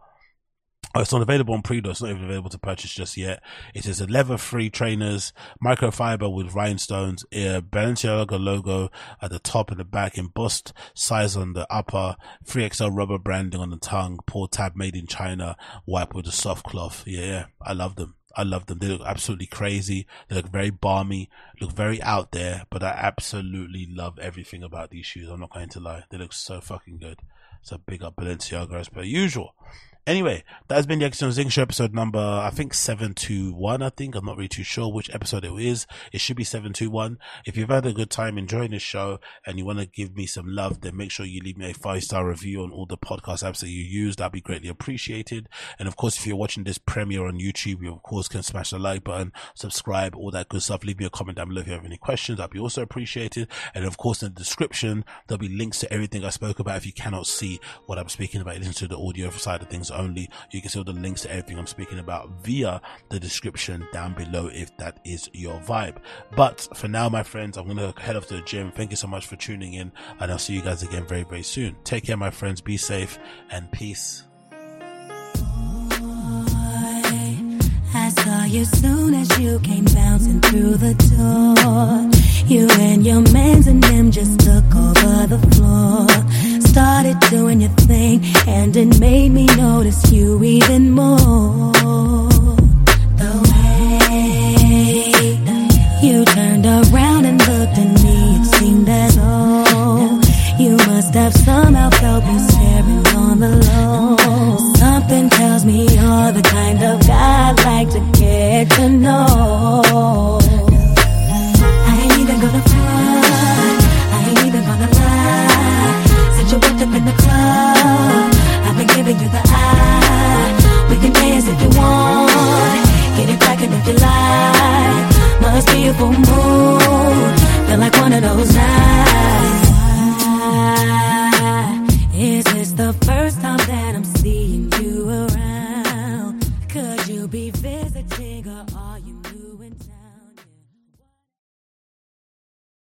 A: Oh, it's not available on pre-order. It's not even available to purchase just yet. It is a leather-free trainers, microfiber with rhinestones, a Balenciaga logo at the top and the back, embossed size on the upper, 3XL rubber branding on the tongue, pull tab made in China, wipe with a soft cloth. Yeah, yeah, I love them. I love them. They look absolutely crazy. They look very balmy, look very out there, but I absolutely love everything about these shoes. I'm not going to lie. They look so fucking good. So big up Balenciaga as per usual. Anyway, that has been the Agostinho Zinga Show episode number, I think 721, I think. I'm not really too sure which episode it is. It should be 721. If you've had a good time enjoying this show and you want to give me some love, then make sure you leave me a five star review on all the podcast apps that you use. That'd be greatly appreciated. And of course, if you're watching this premiere on YouTube, you of course can smash the like button, subscribe, all that good stuff. Leave me a comment down below if you have any questions. That'd be also appreciated. And of course, in the description, there'll be links to everything I spoke about. If you cannot see what I'm speaking about, listen to the audio side of things only. You can see all the links to everything I'm speaking about via the description down below if that is your vibe. But for now, my friends, I'm going to head off to the gym. Thank you so much for tuning in and I'll see you guys again very, very soon. Take care, my friends. Be safe and peace.
B: I saw you soon as you came bouncing through the door. You and your mans and them just took over the floor. Started doing your thing, and it made me notice you even more. The way you turned around and looked at me, it seemed as though you must have somehow felt me staring on the low. Something tells me you're the kind of guy I'd like to get to know. I ain't even gonna front, You booked up in the club. I've been giving you the eye. We can dance if you want. Get it cracking if you like. Must be a full moon. Feel like one of those nights. Is this the first time that I'm seeing you?